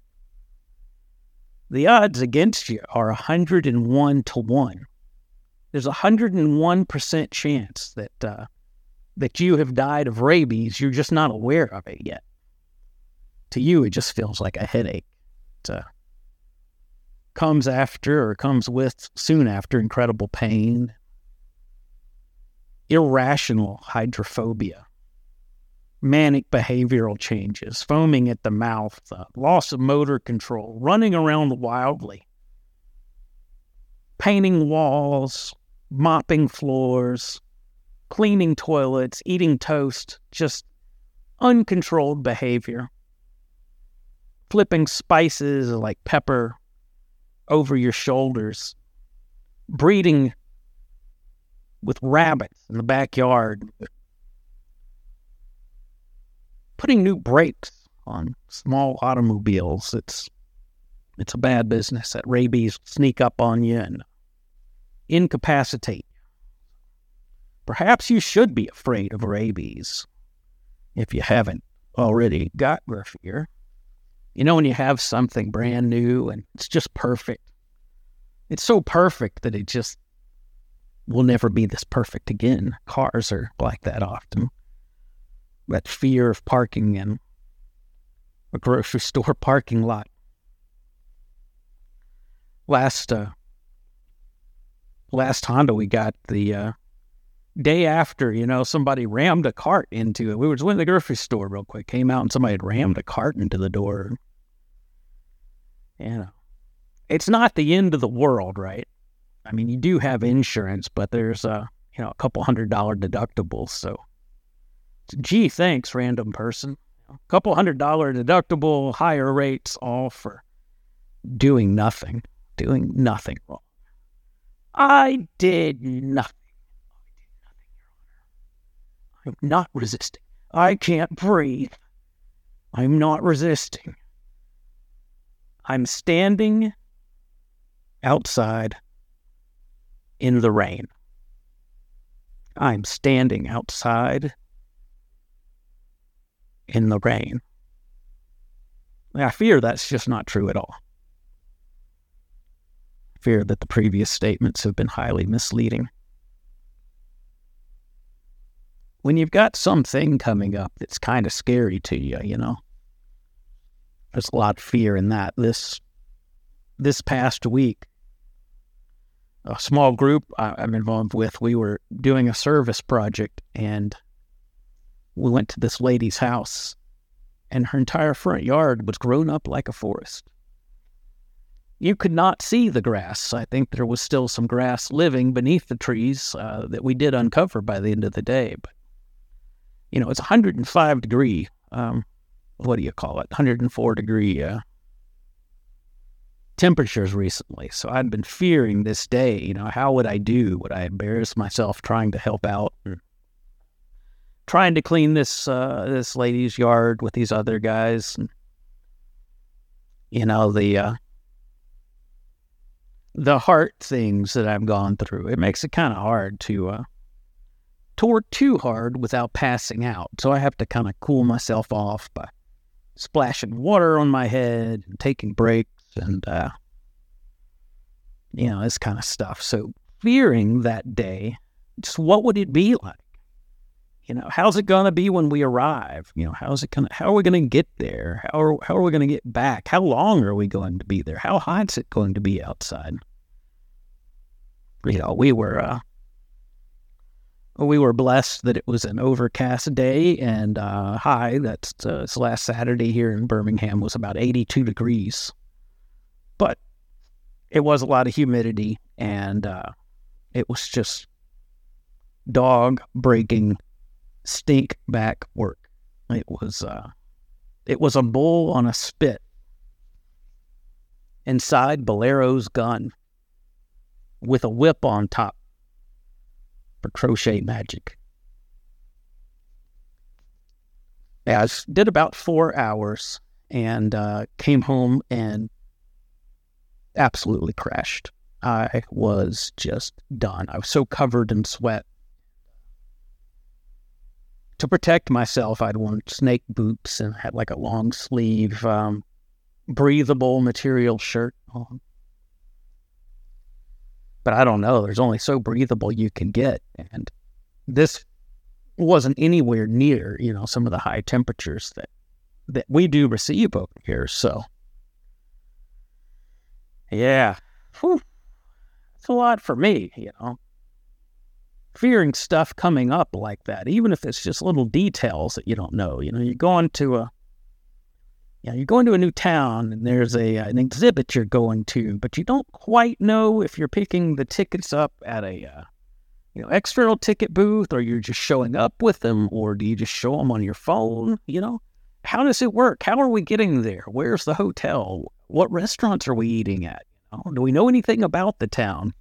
the odds against you are 101 to 1. There's a 101% chance that uh, that you have died of rabies. You're just not aware of it yet. To you, it just feels like a headache. It uh, comes after or comes with soon after incredible pain, irrational hydrophobia, manic behavioral changes, foaming at the mouth, uh, loss of motor control, running around wildly, painting walls, mopping floors, cleaning toilets, eating toast, just uncontrolled behavior. Flipping spices like pepper over your shoulders, breeding with rabbits in the backyard, putting new brakes on small automobiles. It's it's a bad business. That rabies sneak up on you and incapacitate Perhaps you should be afraid of rabies if you haven't already got Graffier. You know, when you have something brand new and it's just perfect, it's so perfect that it just will never be this perfect again. Cars are like that often. That fear of parking in a grocery store parking lot. Last uh, last Honda we got the uh, day after, you know, somebody rammed a cart into it. We were just in the grocery store real quick, came out and somebody had rammed a cart into the door. You know, it's not the end of the world, right? I mean, you do have insurance, but there's a, you know, a couple hundred dollar deductibles. So, gee, thanks, random person. A couple hundred dollar deductible, higher rates, all for doing nothing, doing nothing wrong. I did nothing. I'm not resisting. I can't breathe. I'm not resisting. I'm standing outside in the rain. I'm standing outside in the rain. I fear that's just not true at all. I fear that the previous statements have been highly misleading when you've got something coming up that's kind of scary to you, you know, there's a lot of fear in that. This this past week, a small group I'm involved with, we were doing a service project, and we went to this lady's house, and her entire front yard was grown up like a forest. You could not see the grass. I think there was still some grass living beneath the trees uh, that we did uncover by the end of the day, but you know, it's 105 degree. Um, what do you call it? 104 degree uh, temperatures recently. So I'd been fearing this day. You know, how would I do? Would I embarrass myself trying to help out? Trying to clean this uh, this lady's yard with these other guys. And, you know the uh, the heart things that I've gone through. It makes it kind of hard to uh, to work too hard without passing out. So I have to kind of cool myself off by splashing water on my head and taking breaks and, uh, you know, this kind of stuff. So fearing that day, just what would it be like? You know, how's it going to be when we arrive? You know, how's it going how are we going to get there? How are, how are we going to get back? How long are we going to be there? How hot is it going to be outside? You know, we were, uh, we were blessed that it was an overcast day and uh, high. That's uh, last Saturday here in Birmingham was about 82 degrees, but it was a lot of humidity and uh, it was just dog breaking stink back work. It was uh, it was a bull on a spit inside Bolero's gun with a whip on top for crochet magic. Yeah, I did about four hours and uh, came home and absolutely crashed. I was just done. I was so covered in sweat. To protect myself, I'd worn snake boots and had like a long sleeve, um, breathable material shirt on. But I don't know. There's only so breathable you can get. And this wasn't anywhere near, you know, some of the high temperatures that that we do receive over here. So, yeah, Whew. it's a lot for me, you know. Fearing stuff coming up like that, even if it's just little details that you don't know. You know, you're going to a, you know, you're going to a new town and there's a an exhibit you're going to, but you don't quite know if you're picking the tickets up at a, uh, you know, external ticket booth or you're just showing up with them, or do you just show them on your phone? You know, how does it work? How are we getting there? Where's the hotel? What restaurants are we eating at? Do we know anything about the town?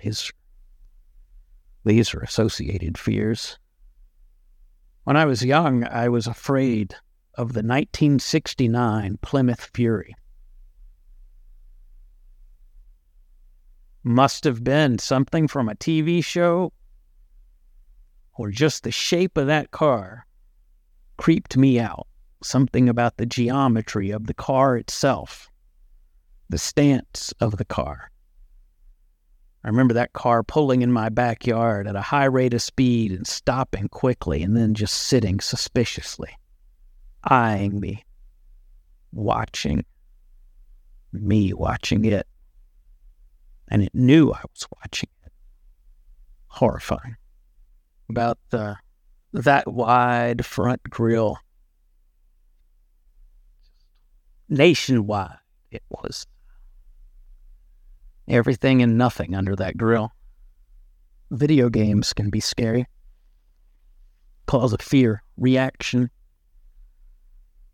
His, these are associated fears. When I was young, I was afraid of the 1969 Plymouth Fury. Must have been something from a TV show or just the shape of that car creeped me out. Something about the geometry of the car itself, the stance of the car. I remember that car pulling in my backyard at a high rate of speed and stopping quickly and then just sitting suspiciously, eyeing me, watching me watching it. And it knew I was watching it. Horrifying about the that wide front grill. Nationwide, it was everything and nothing under that grill. Video games can be scary, cause a fear reaction.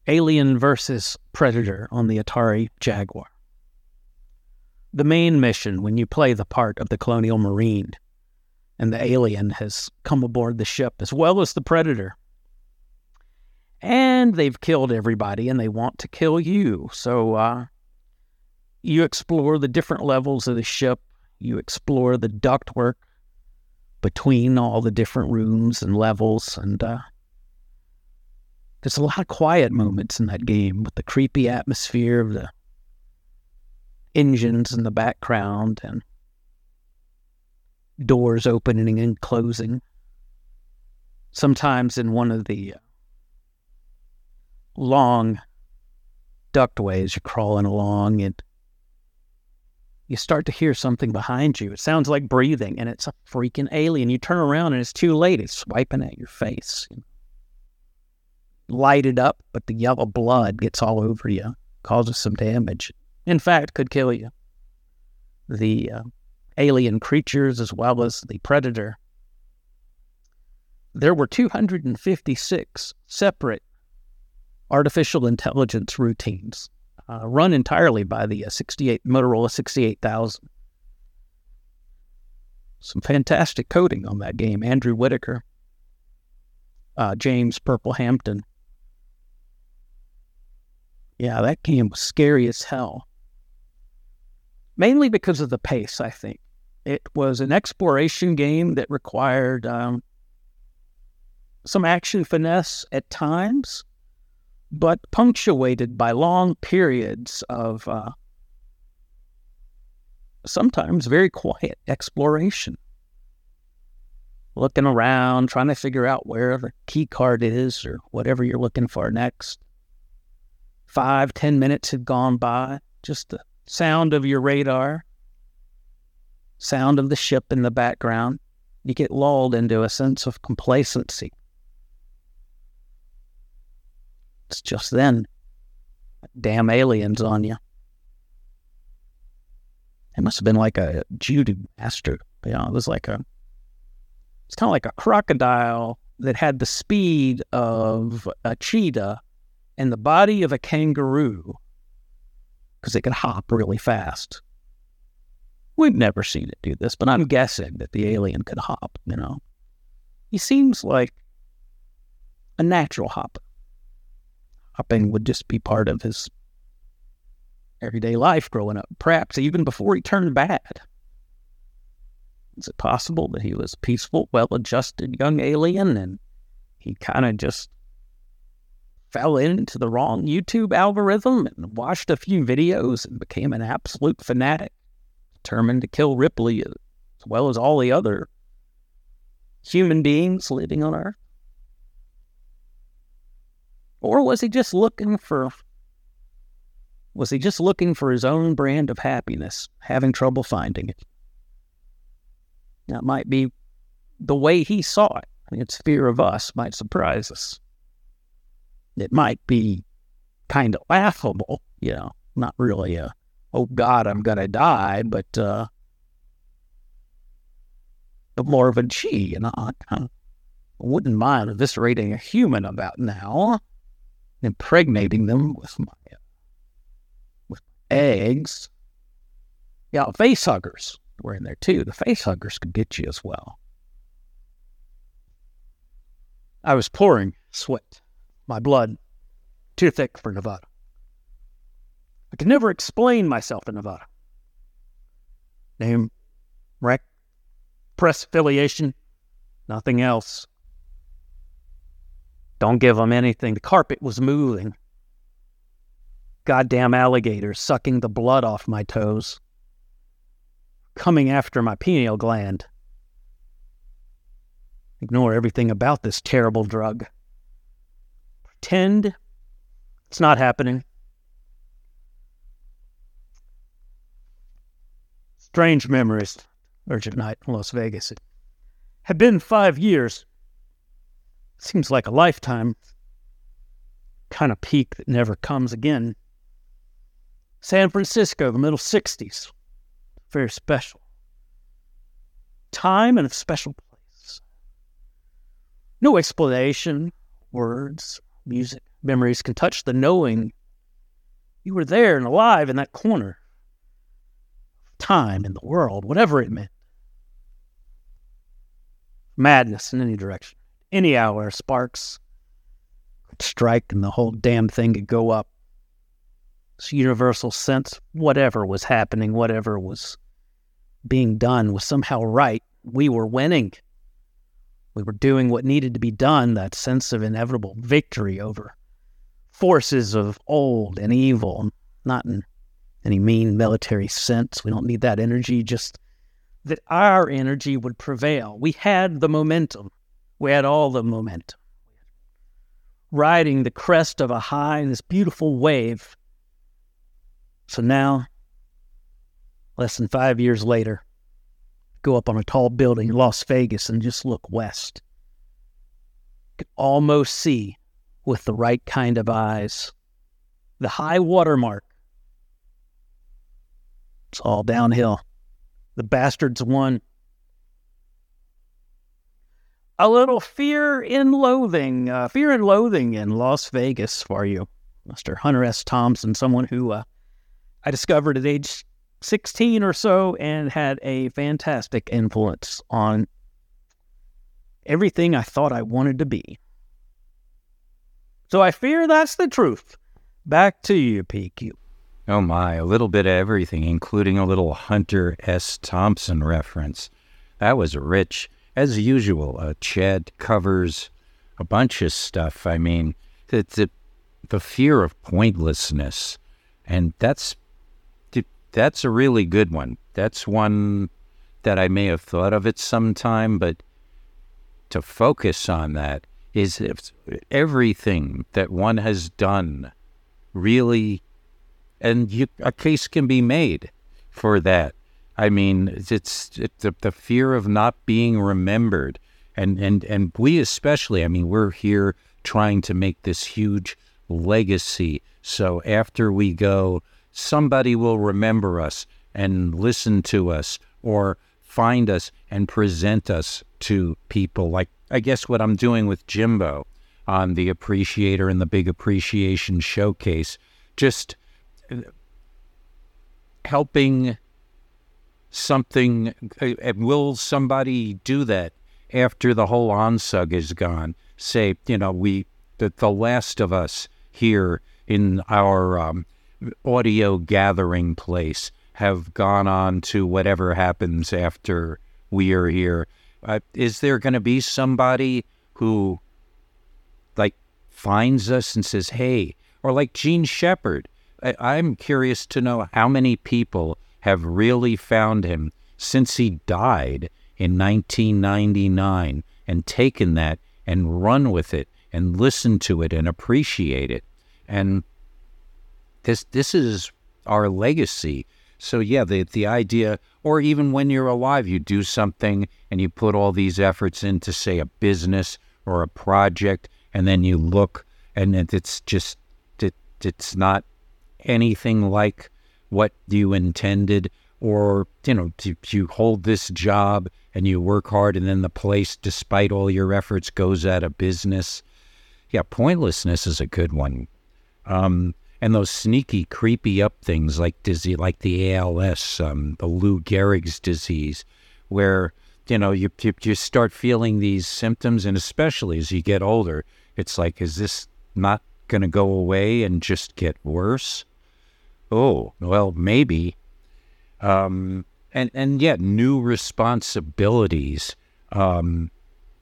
Alien versus Predator on the Atari Jaguar. The main mission when you play the part of the Colonial Marine and the alien has come aboard the ship as well as the predator. And they've killed everybody and they want to kill you. So uh, you explore the different levels of the ship, you explore the ductwork between all the different rooms and levels. And uh, there's a lot of quiet moments in that game with the creepy atmosphere of the engines in the background and doors opening and closing. Sometimes in one of the uh, long ductways, you're crawling along and you start to hear something behind you. It sounds like breathing, and it's a freaking alien. You turn around and it's too late. It's swiping at your face. Lighted up, but the yellow blood gets all over you, causes some damage. In fact, could kill you. The uh, alien creatures as well as the predator. There were 256 separate artificial intelligence routines uh, run entirely by the uh, 68 Motorola 68000. Some fantastic coding on that game. Andrew Whitaker, uh, James Purplehampton. Yeah, that game was scary as hell. Mainly because of the pace, I think. It was an exploration game that required um, some action finesse at times, but punctuated by long periods of uh, sometimes very quiet exploration. Looking around, trying to figure out where the key card is or whatever you're looking for next. Five, ten minutes had gone by, just the sound of your radar sound of the ship in the background, you get lulled into a sense of complacency. It's just then, damn aliens on you. It must have been like a judo master. You know, it was like a, it's kind of like a crocodile that had the speed of a cheetah and the body of a kangaroo because it could hop really fast. We've never seen it do this, but I'm guessing that the alien could hop, you know. He seems like a natural hopper. Hopping would just be part of his everyday life growing up, perhaps even before he turned bad. Is it possible that he was a peaceful, well adjusted young alien and he kind of just fell into the wrong YouTube algorithm and watched a few videos and became an absolute fanatic, determined to kill Ripley as well as all the other human beings living on Earth? Or was he just looking for was he just looking for his own brand of happiness, having trouble finding it? That might be the way he saw it. Its fear of us might surprise us. It might be kind of laughable, you know, not really a, oh God, I'm going to die, but, uh, but more of a gee, you know, I, wouldn't mind eviscerating a human about now, impregnating them with my, uh, with eggs. Yeah, face huggers were in there too. The face huggers could get you as well. I was pouring sweat, my blood too thick for Nevada. I could never explain myself in Nevada. Name, rank, press affiliation, nothing else. Don't give them anything. The carpet was moving. Goddamn alligators sucking the blood off my toes, coming after my pineal gland. Ignore everything about this terrible drug. Pretend it's not happening. Strange memories. Urgent night in Las Vegas. It had been five years. Seems like a lifetime. Kind of peak that never comes again. San Francisco, the middle 60s. Very special. Time and a special place. No explanation, words, music, memories can touch the knowing you were there and alive in that corner. Time in the world, whatever it meant. Madness in any direction. Any hour, sparks strike and the whole damn thing could go up. This universal sense, whatever was happening, whatever was being done was somehow right. We were winning. We were doing what needed to be done, that sense of inevitable victory over forces of old and evil, not in any mean military sense. We don't need that energy, just that our energy would prevail. We had the momentum. We had all the momentum. Riding the crest of a high, this beautiful wave. So now, less than five years later, go up on a tall building in Las Vegas and just look west. Could almost see with the right kind of eyes the high water mark. It's all downhill. The bastards won. A little fear and loathing, uh, fear and loathing in Las Vegas for you, Mr. Hunter S. Thompson, someone who uh, I discovered at age 16 or so and had a fantastic influence on everything I thought I wanted to be. So I fear that's the truth. Back to you, PQ. Oh my, a little bit of everything, including a little Hunter S. Thompson reference. That was rich. As usual, uh, Chad covers a bunch of stuff. I mean, the, the, fear of pointlessness. And that's that's a really good one. That's one that I may have thought of at some time, but to focus on that is if everything that one has done really, and you, a case can be made for that. I mean, it's, it's the, the fear of not being remembered. And, and, and we especially, I mean, we're here trying to make this huge legacy. So after we go, somebody will remember us and listen to us or find us and present us to people like I guess what I'm doing with Jimbo on the Appreciator and the Big Appreciation Showcase, just uh, helping something. Uh, will somebody do that after the whole ONSUG is gone? say, you know, we the, the last of us here in our um, audio gathering place have gone on to whatever happens after we are here. Uh, is there going to be somebody who, like, finds us and says, "Hey," or like Jean Shepherd? I, I'm curious to know how many people have really found him since he died in 1999 and taken that and run with it and listen to it and appreciate it. And this this is our legacy. So yeah, the the idea, or even when you're alive, you do something and you put all these efforts into, say, a business or a project, and then you look and it's just it, it's not anything like what you intended or you know you, you hold this job and you work hard and then the place despite all your efforts goes out of business? Yeah pointlessness is a good one. Um, and those sneaky creepy up things like dizzy like the als um, the lou gehrig's disease where you know you, you you start feeling these symptoms and especially as you get older it's like is this not going to go away and just get worse oh well maybe um, and and yet new responsibilities. Um,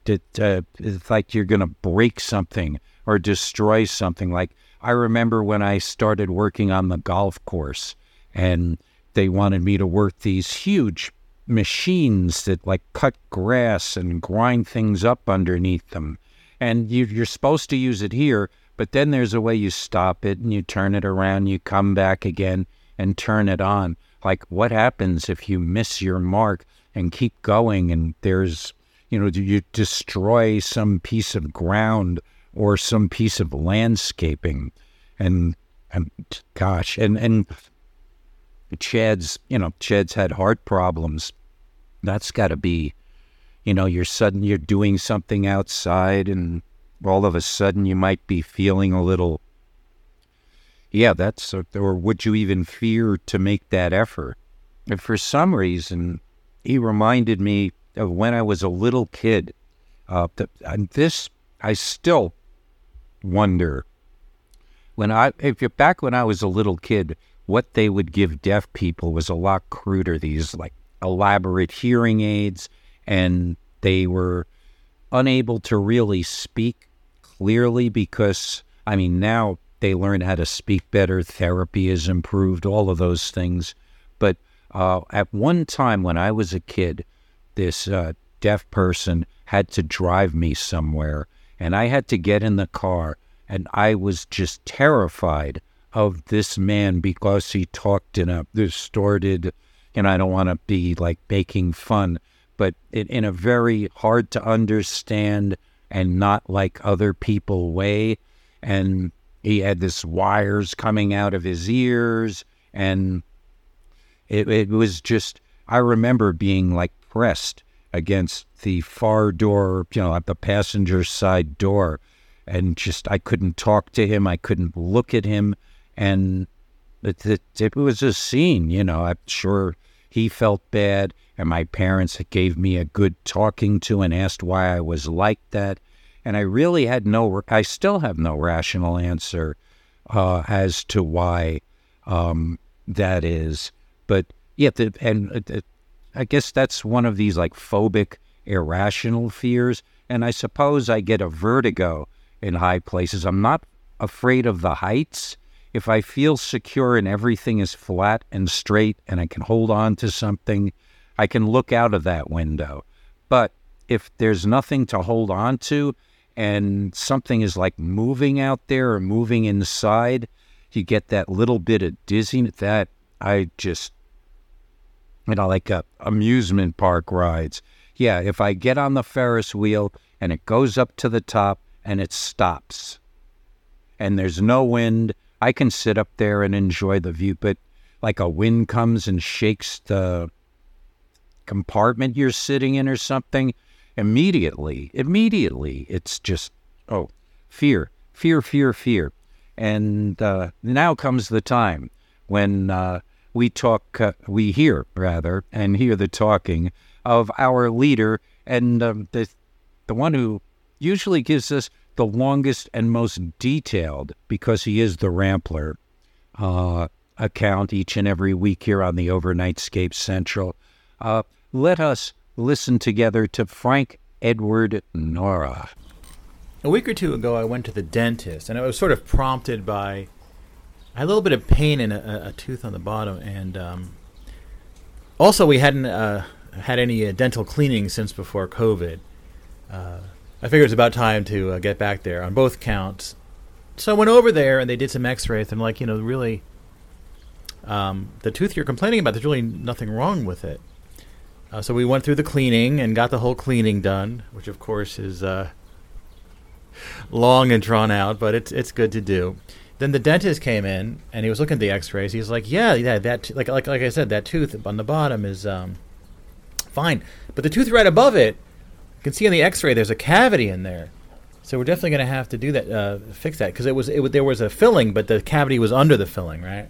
that uh, it's like you're going to break something or destroy something. Like I remember when I started working on the golf course, and they wanted me to work these huge machines that like cut grass and grind things up underneath them. And you, you're supposed to use it here, but then there's a way you stop it and you turn it around, you come back again and turn it on. Like what happens if you miss your mark and keep going and there's you know do you destroy some piece of ground or some piece of landscaping? And and gosh and and chad's you know chad's had heart problems. That's got to be you know you're sudden you're doing something outside and all of a sudden you might be feeling a little yeah, that's, or would you even fear to make that effort? And for some reason, he reminded me of when I was a little kid. Uh, and this, I still wonder when I, if you're back when I was a little kid, what they would give deaf people was a lot cruder. These like elaborate hearing aids, and they were unable to really speak clearly because, I mean, now they learn how to speak better. Therapy has improved, all of those things. But uh, at one time when I was a kid, this uh, deaf person had to drive me somewhere, and I had to get in the car, and I was just terrified of this man because he talked in a distorted, and I don't want to be like making fun, but in, in a very hard to understand and not like other people way. And he had this wires coming out of his ears and it, it was just i remember being like pressed against the far door you know at the passenger side door and just i couldn't talk to him i couldn't look at him and it, it, it was a scene you know i'm sure he felt bad and my parents gave me a good talking to and asked why i was like that and I really had no, I still have no rational answer uh, as to why um, that is. But yeah, the, and uh, I guess that's one of these like phobic, irrational fears. And I suppose I get a vertigo in high places. I'm not afraid of the heights. If I feel secure and everything is flat and straight and I can hold on to something, I can look out of that window. But if there's nothing to hold on to, and something is like moving out there or moving inside, you get that little bit of dizziness. That I just, you know, like a amusement park rides. Yeah, if I get on the Ferris wheel and it goes up to the top and it stops and there's no wind, I can sit up there and enjoy the view. But like a wind comes and shakes the compartment you're sitting in or something, immediately, immediately, it's just, oh, fear, fear, fear, fear. And uh, now comes the time when uh, we talk, uh, we hear rather, and hear the talking of our leader and um, the the one who usually gives us the longest and most detailed, because he is the Rampler, uh, account each and every week here on the Overnightscape Central. Uh, let us listen together to Frank Edward Nora. A week or two ago, I went to the dentist, and it was sort of prompted by a little bit of pain in a, a tooth on the bottom, and um, also we hadn't uh, had any uh, dental cleaning since before COVID. I figured it was about time to uh, get back there on both counts. So I went over there, and they did some X-rays, and like you know, really, um, the tooth you're complaining about, there's really nothing wrong with it. Uh, so we went through the cleaning and got the whole cleaning done, which of course is uh, long and drawn out, but it's it's good to do. Then the dentist came in and he was looking at the X-rays. He's like, "Yeah, yeah, that like like like I said, that tooth on the bottom is um, fine, but the tooth right above it, can see on the X-ray there's a cavity in there. So we're definitely going to have to do that, uh, fix that because it was it, there was a filling, but the cavity was under the filling, right?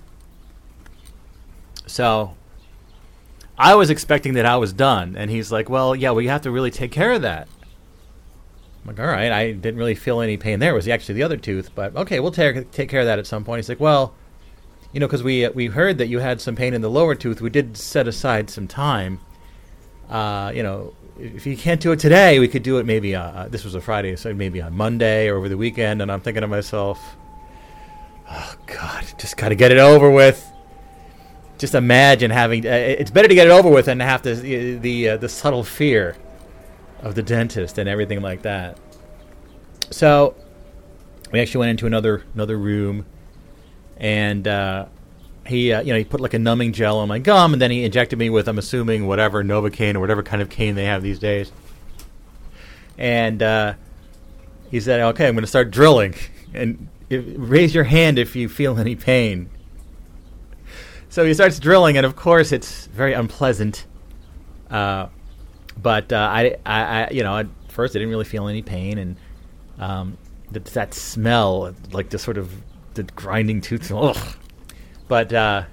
So I was expecting that I was done, and he's like, "Well, yeah, well, have to really take care of that." I'm like, all right, I didn't really feel any pain there. It was actually the other tooth, but okay, we'll take take care of that at some point. He's like, well, you know, because we uh, we heard that you had some pain in the lower tooth. We did set aside some time. Uh, you know, if you can't do it today, we could do it maybe. Uh, uh, this was a Friday, so maybe on Monday or over the weekend. And I'm thinking to myself, oh God, just got to get it over with. Just imagine having. Uh, it's better to get it over with than to have to the the, uh, the subtle fear of the dentist and everything like that. So we actually went into another another room, and uh, he uh, you know he put like a numbing gel on my gum, and then he injected me with I'm assuming whatever Novocaine or whatever kind of cane they have these days. And uh, he said, "Okay, I'm going to start drilling, and if, raise your hand if you feel any pain." So he starts drilling, and of course it's very unpleasant. Uh, but uh, I, I, I, you know, at first I didn't really feel any pain, and um, that, that smell, like the sort of the grinding tooth. Ugh. But uh,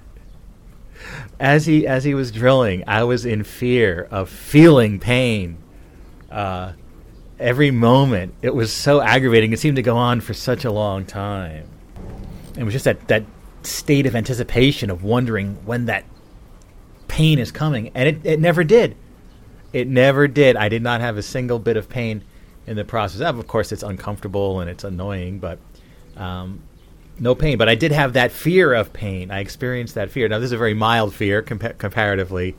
as he as he was drilling, I was in fear of feeling pain. Uh, every moment, it was so aggravating. It seemed to go on for such a long time. It was just that that state of anticipation of wondering when that pain is coming, and it, it never did. It never did. I did not have a single bit of pain in the process. Of course, it's uncomfortable and it's annoying, but um, no pain. But I did have that fear of pain. I experienced that fear. Now, this is a very mild fear compa- comparatively,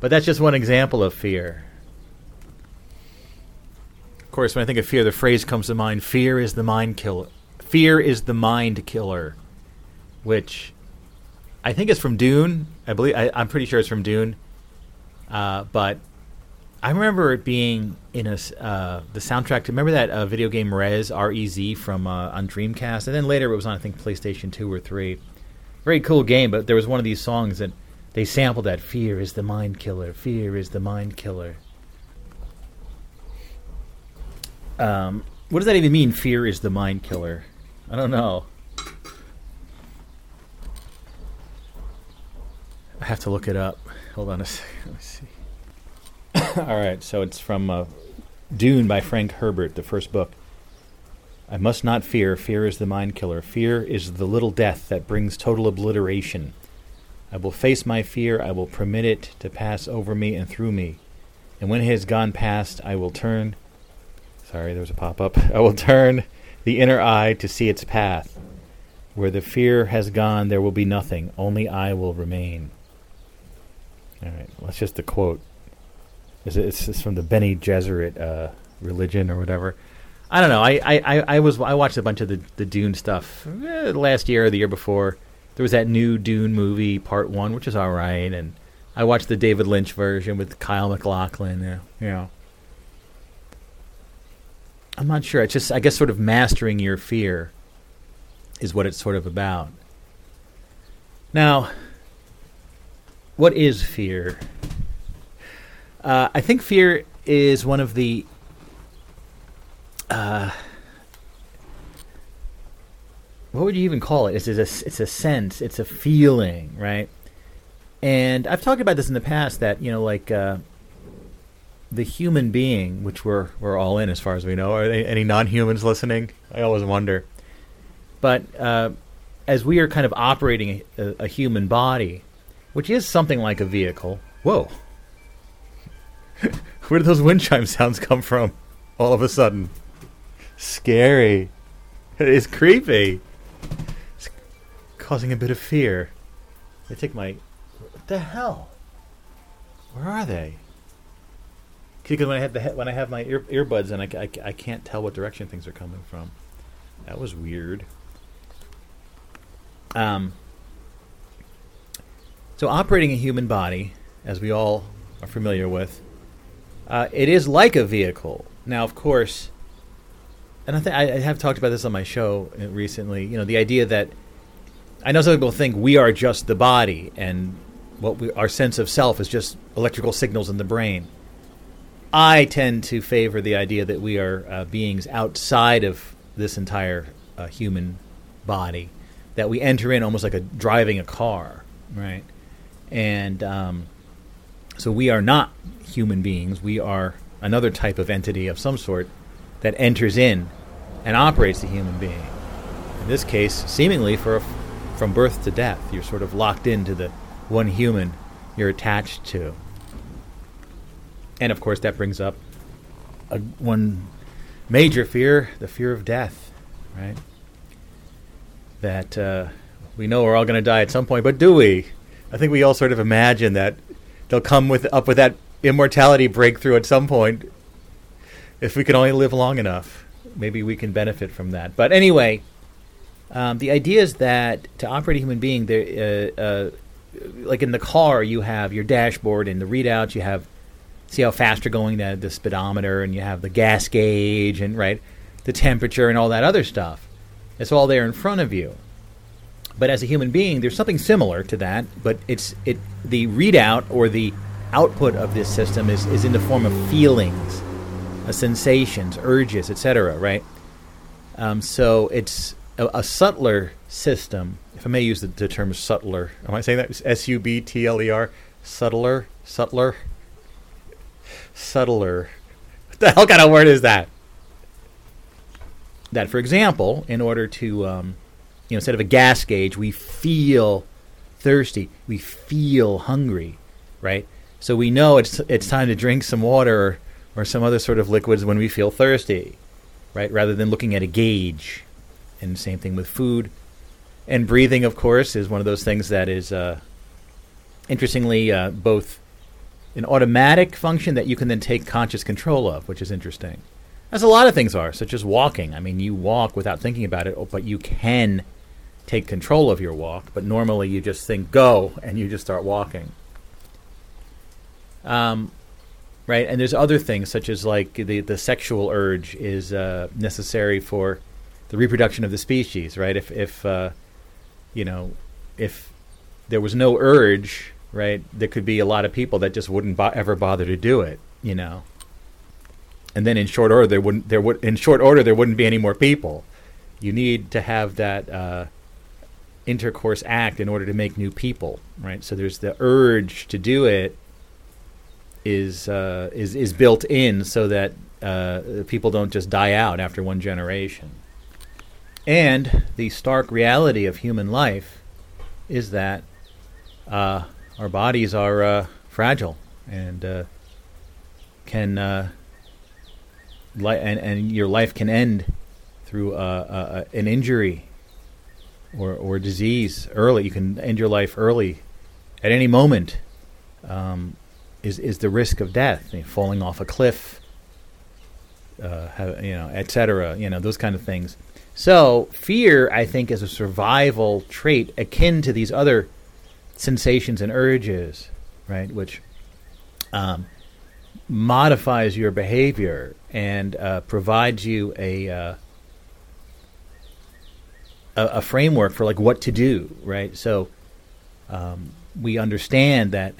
but that's just one example of fear. Of course, when I think of fear, the phrase comes to mind: "Fear is the mind killer." Fear is the mind killer, which I think is from Dune. I believe I, am pretty sure it's from Dune. Uh, but I remember it being in a uh, the soundtrack. To, remember that uh, video game Rez R E Z from uh, on Dreamcast, and then later it was on I think PlayStation Two or Three. Very cool game, but there was one of these songs that they sampled that "Fear is the mind killer." Fear is the mind killer. Um, what does that even mean? Fear is the mind killer. I don't know. I have to look it up. Hold on a second. Let me see. All right, so it's from uh, Dune by Frank Herbert, the first book. I must not fear. Fear is the mind killer. Fear is the little death that brings total obliteration. I will face my fear. I will permit it to pass over me and through me. And when it has gone past, I will turn. Sorry, there was a pop up. I will turn the inner eye to see its path. Where the fear has gone, there will be nothing. Only I will remain. All right, that's just a quote. It's, it's from the Bene Gesserit uh, religion or whatever. I don't know. I, I, I was I watched a bunch of the, the Dune stuff eh, last year or the year before. There was that new Dune movie, Part One, which is all right, and I watched the David Lynch version with Kyle MacLachlan. Yeah, you know. I'm not sure. It's just I guess sort of mastering your fear is what it's sort of about. Now, what is fear? Uh, I think fear is one of the uh, what would you even call it? It's a it's a sense, it's a feeling, right? And I've talked about this in the past that you know, like uh, the human being, which we're we're all in as far as we know. Are any non-humans listening? I always wonder. But uh, as we are kind of operating a, a human body, which is something like a vehicle. Whoa! Where did those wind chime sounds come from? All of a sudden, scary. It is creepy. It's causing a bit of fear. I take my. What the hell? Where are they? Because when I have the he- when I have my ear- earbuds and I, I, I can't tell what direction things are coming from. That was weird. Um. So operating a human body, as we all are familiar with, uh, it is like a vehicle. Now, of course, and I I I have talked about this on my show uh, recently. You know, the idea that I know some people think we are just the body, and what we, our sense of self is just electrical signals in the brain. I tend to favor the idea that we are uh, beings outside of this entire uh, human body, that we enter in almost like a driving a car, right? And um, so we are not human beings. We are another type of entity of some sort that enters in and operates the human being. In this case, seemingly for from birth to death, you're sort of locked into the one human you're attached to. And of course, that brings up a, one major fear the fear of death, right? That uh, we know we're all going to die at some point, but do we? I think we all sort of imagine that they'll come with up with that immortality breakthrough at some point. If we can only live long enough, maybe we can benefit from that. But anyway, um, the idea is that to operate a human being, there, uh, uh, like in the car, you have your dashboard and the readouts. You have see how fast you're going, the, the speedometer, and you have the gas gauge, and right, the temperature, and all that other stuff. It's all there in front of you. But as a human being, there's something similar to that, but it's it the readout or the output of this system is, is in the form of feelings, uh, sensations, urges, etc. Right? Um, so it's a, a subtler system, if I may use the, the term subtler. Am I saying that? S U B T L E R? Subtler? Subtler? Subtler. What the hell kind of word is that? That, for example, in order to, um, you know, instead of a gas gauge, we feel thirsty, we feel hungry, right? So we know it's it's time to drink some water or, or some other sort of liquids when we feel thirsty, right? Rather than looking at a gauge. And same thing with food. And breathing, of course, is one of those things that is, uh, interestingly, uh, both an automatic function that you can then take conscious control of, which is interesting. As a lot of things are, such as walking. I mean, you walk without thinking about it, but you can take control of your walk. But normally, you just think go, and you just start walking. Um, right, and there's other things such as like the the sexual urge is uh, necessary for the reproduction of the species. Right, if if uh, you know if there was no urge, right, there could be a lot of people that just wouldn't bo- ever bother to do it. You know, and then in short order there wouldn't there would in short order there wouldn't be any more people. You need to have that uh, intercourse act in order to make new people, right? So there's the urge to do it is uh, is is built in so that uh, people don't just die out after one generation. And the stark reality of human life is that uh, our bodies are uh, fragile and uh, can uh, li- and and your life can end through an injury or or disease early. You can end your life early at any moment. Um, is is the risk of death, you know, falling off a cliff, uh, you know, etc. You know, those kind of things. So fear, I think, is a survival trait akin to these other sensations and urges, right? Which um, modifies your behavior and uh, provides you a, uh, a a framework for like what to do, right? So um, we understand that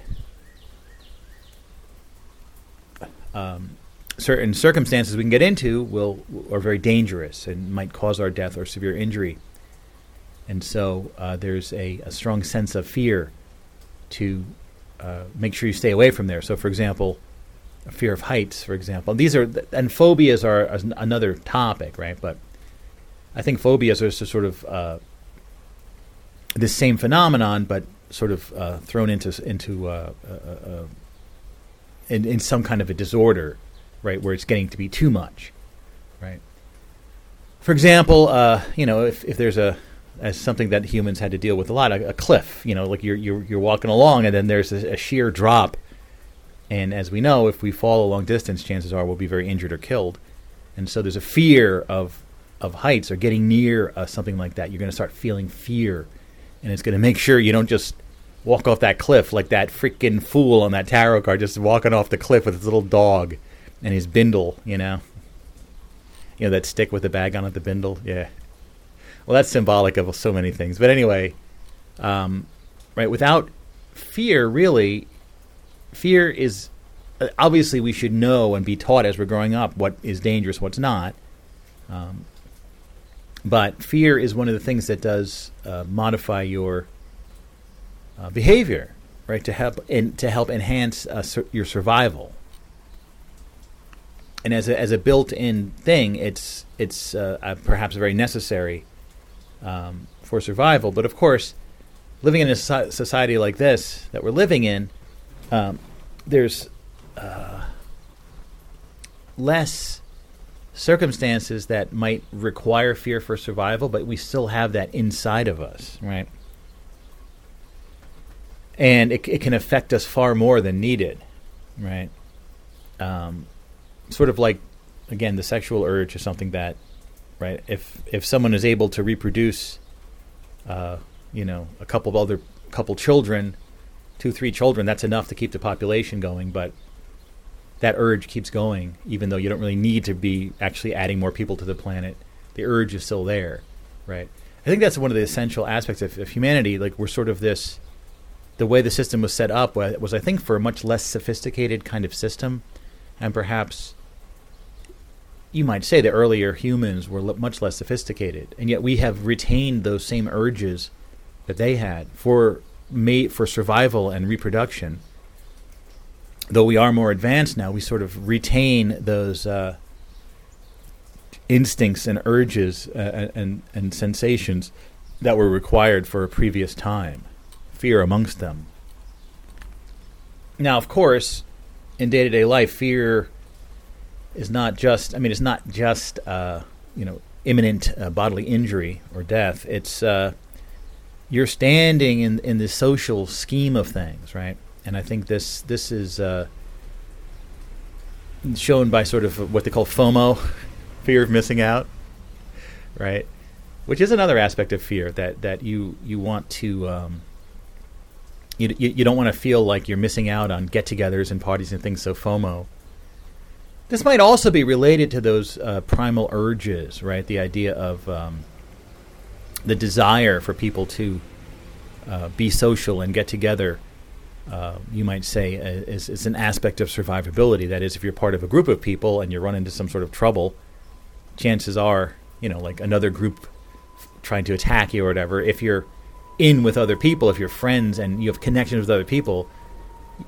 um, certain circumstances we can get into will are very dangerous and might cause our death or severe injury. And so uh, there's a, a strong sense of fear to uh, make sure you stay away from there. So, for example, fear of heights, for example. These are and phobias are another topic, right? But I think phobias are sort of uh, the same phenomenon, but sort of uh, thrown into into uh, uh, uh, in, in some kind of a disorder, right, where it's getting to be too much, right. For example, uh, you know, if if there's a as something that humans had to deal with a lot, a, a cliff, you know, like you're you're you're walking along and then there's a, a sheer drop, and as we know, if we fall a long distance, chances are we'll be very injured or killed, and so there's a fear of of heights or getting near uh, something like that. You're going to start feeling fear and it's going to make sure you don't just walk off that cliff like that freaking fool on that tarot card, just walking off the cliff with his little dog and his bindle, you know. You know that stick with the bag on it, the bindle, yeah. Well, that's symbolic of so many things. But anyway, um, right? Without fear, really, fear is uh, obviously we should know and be taught as we're growing up what is dangerous, what's not. Um, but fear is one of the things that does uh, modify your uh, behavior, right? To help in, to help enhance uh, sur- your survival. And as a, as a built-in thing, it's it's uh, perhaps very necessary um, for survival. But of course, living in a society like this that we're living in, um, there's uh, less circumstances that might require fear for survival, but we still have that inside of us, right? And it, it can affect us far more than needed, right? Um, sort of like, again, the sexual urge is something that, right? If if someone is able to reproduce, uh, you know, a couple of other couple children, two three children, that's enough to keep the population going. But that urge keeps going, even though you don't really need to be actually adding more people to the planet. The urge is still there, right? I think that's one of the essential aspects of, of humanity. Like we're sort of this, the way the system was set up was, was, I think, for a much less sophisticated kind of system, and perhaps you might say the earlier humans were much less sophisticated, and yet we have retained those same urges that they had for mate for survival and reproduction though we are more advanced now, we sort of retain those uh, instincts and urges uh, and and sensations that were required for a previous time, fear amongst them. Now, of course, in day to day life, fear is not just. I mean, it's not just uh, you know imminent uh, bodily injury or death. It's uh, you're standing in in the social scheme of things, right? And I think this this is uh, shown by sort of what they call FOMO, fear of missing out, right? Which is another aspect of fear that that you you want to um, you, you, you don't want to feel like you're missing out on get-togethers and parties and things. So FOMO. This might also be related to those uh, primal urges, right? The idea of um, the desire for people to uh, be social and get together uh, you might say, uh, is, is, an aspect of survivability. That is, if you're part of a group of people and you run into some sort of trouble, chances are, you know, like another group trying to attack you or whatever, if you're in with other people, if you're friends and you have connections with other people,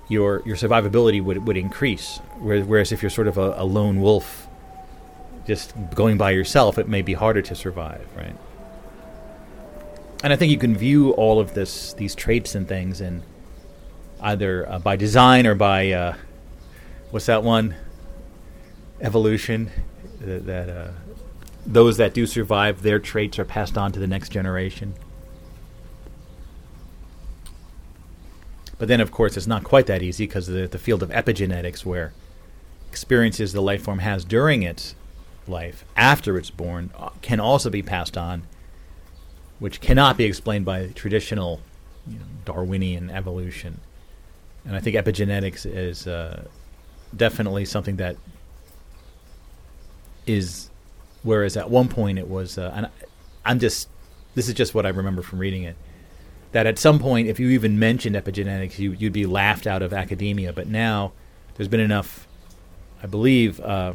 your your survivability would would increase. Whereas, if you're sort of a, a lone wolf, just going by yourself, it may be harder to survive, right? And I think you can view all of this, these traits and things, and either uh, by design or by uh, what's that one? Evolution. That, that uh, those that do survive, their traits are passed on to the next generation. But then, of course, it's not quite that easy because the, the field of epigenetics, where experiences the life form has during its life after it's born, uh, can also be passed on, which cannot be explained by traditional you know, Darwinian evolution and I think epigenetics is uh, definitely something that is. Whereas at one point it was, uh, and I'm just, this is just what I remember from reading it, that at some point if you even mentioned epigenetics, you, you'd be laughed out of academia. But now there's been enough, I believe, uh,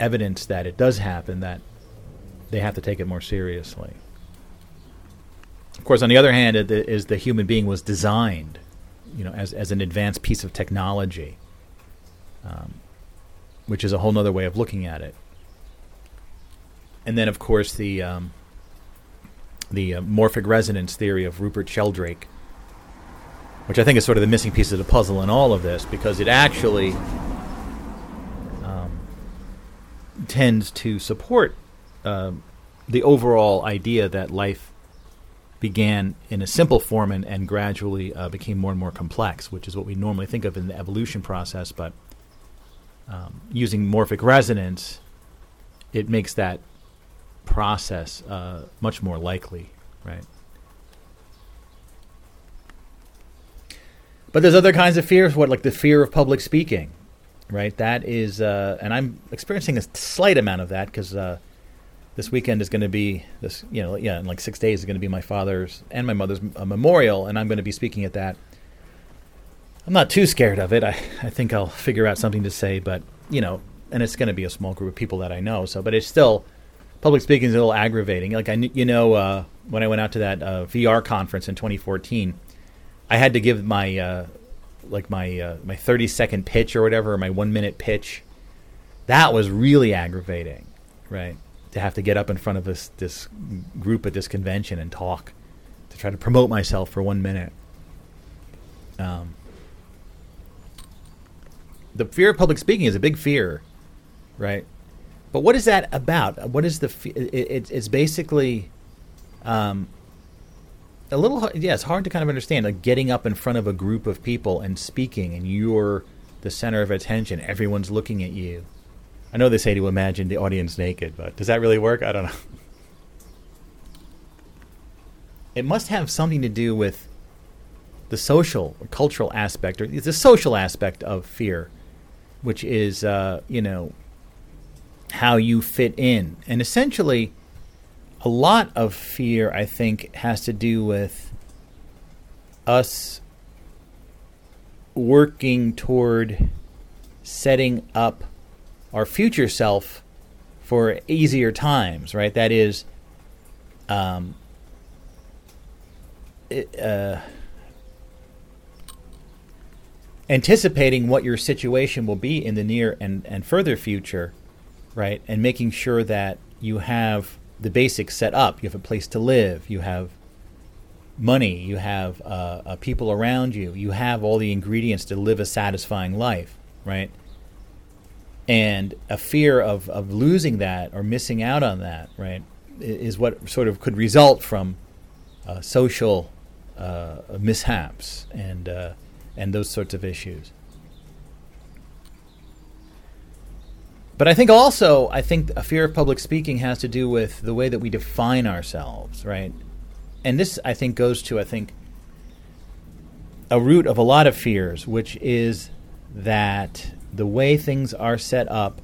evidence that it does happen that they have to take it more seriously. Of course, on the other hand, it is the human being was designed you know, as, as an advanced piece of technology. Um, which is a whole other way of looking at it. And then, of course, the um, the uh, morphic resonance theory of Rupert Sheldrake, which I think is sort of the missing piece of the puzzle in all of this, because it actually um, tends to support uh, the overall idea that life began in a simple form and, and gradually uh, became more and more complex, which is what we normally think of in the evolution process. But um, using morphic resonance, it makes that process uh, much more likely, right? But there's other kinds of fears. What like the fear of public speaking, right? That is, uh, and I'm experiencing a slight amount of that because uh, this weekend is going to be this, you know, yeah, in like six days is going to be my father's and my mother's uh, memorial, and I'm going to be speaking at that. I'm not too scared of it. I, I think I'll figure out something to say, but you know, and it's going to be a small group of people that I know. So, but it's still public speaking is a little aggravating. Like I, you know, uh, when I went out to that uh, VR conference in 2014, I had to give my uh, like my uh, my 30 second pitch or whatever, or my one minute pitch. That was really aggravating, right? To have to get up in front of this this group at this convention and talk, to try to promote myself for one minute. Um, the fear of public speaking is a big fear, right? But what is that about? What is the? It, it, it's basically, um, a little. Yeah, it's hard to kind of understand. Like getting up in front of a group of people and speaking, and you're the center of attention. Everyone's looking at you. I know they say to imagine the audience naked, but does that really work? I don't know. It must have something to do with the social or cultural aspect, or the social aspect of fear, which is, uh, you know, how you fit in. And essentially, a lot of fear, I think, has to do with us working toward setting up our future self for easier times, right? That is, um, it, uh, anticipating what your situation will be in the near and, and further future right? And making sure that you have the basics set up. You have a place to live. You have money. You have uh, uh, people around you. You have all the ingredients to live a satisfying life, right? And a fear of, of losing that or missing out on that, right, is what sort of could result from uh, social uh, mishaps and uh, and those sorts of issues. But I think also, I think a fear of public speaking has to do with the way that we define ourselves, right? And this, I think, goes to, I think, a root of a lot of fears, which is that the way things are set up,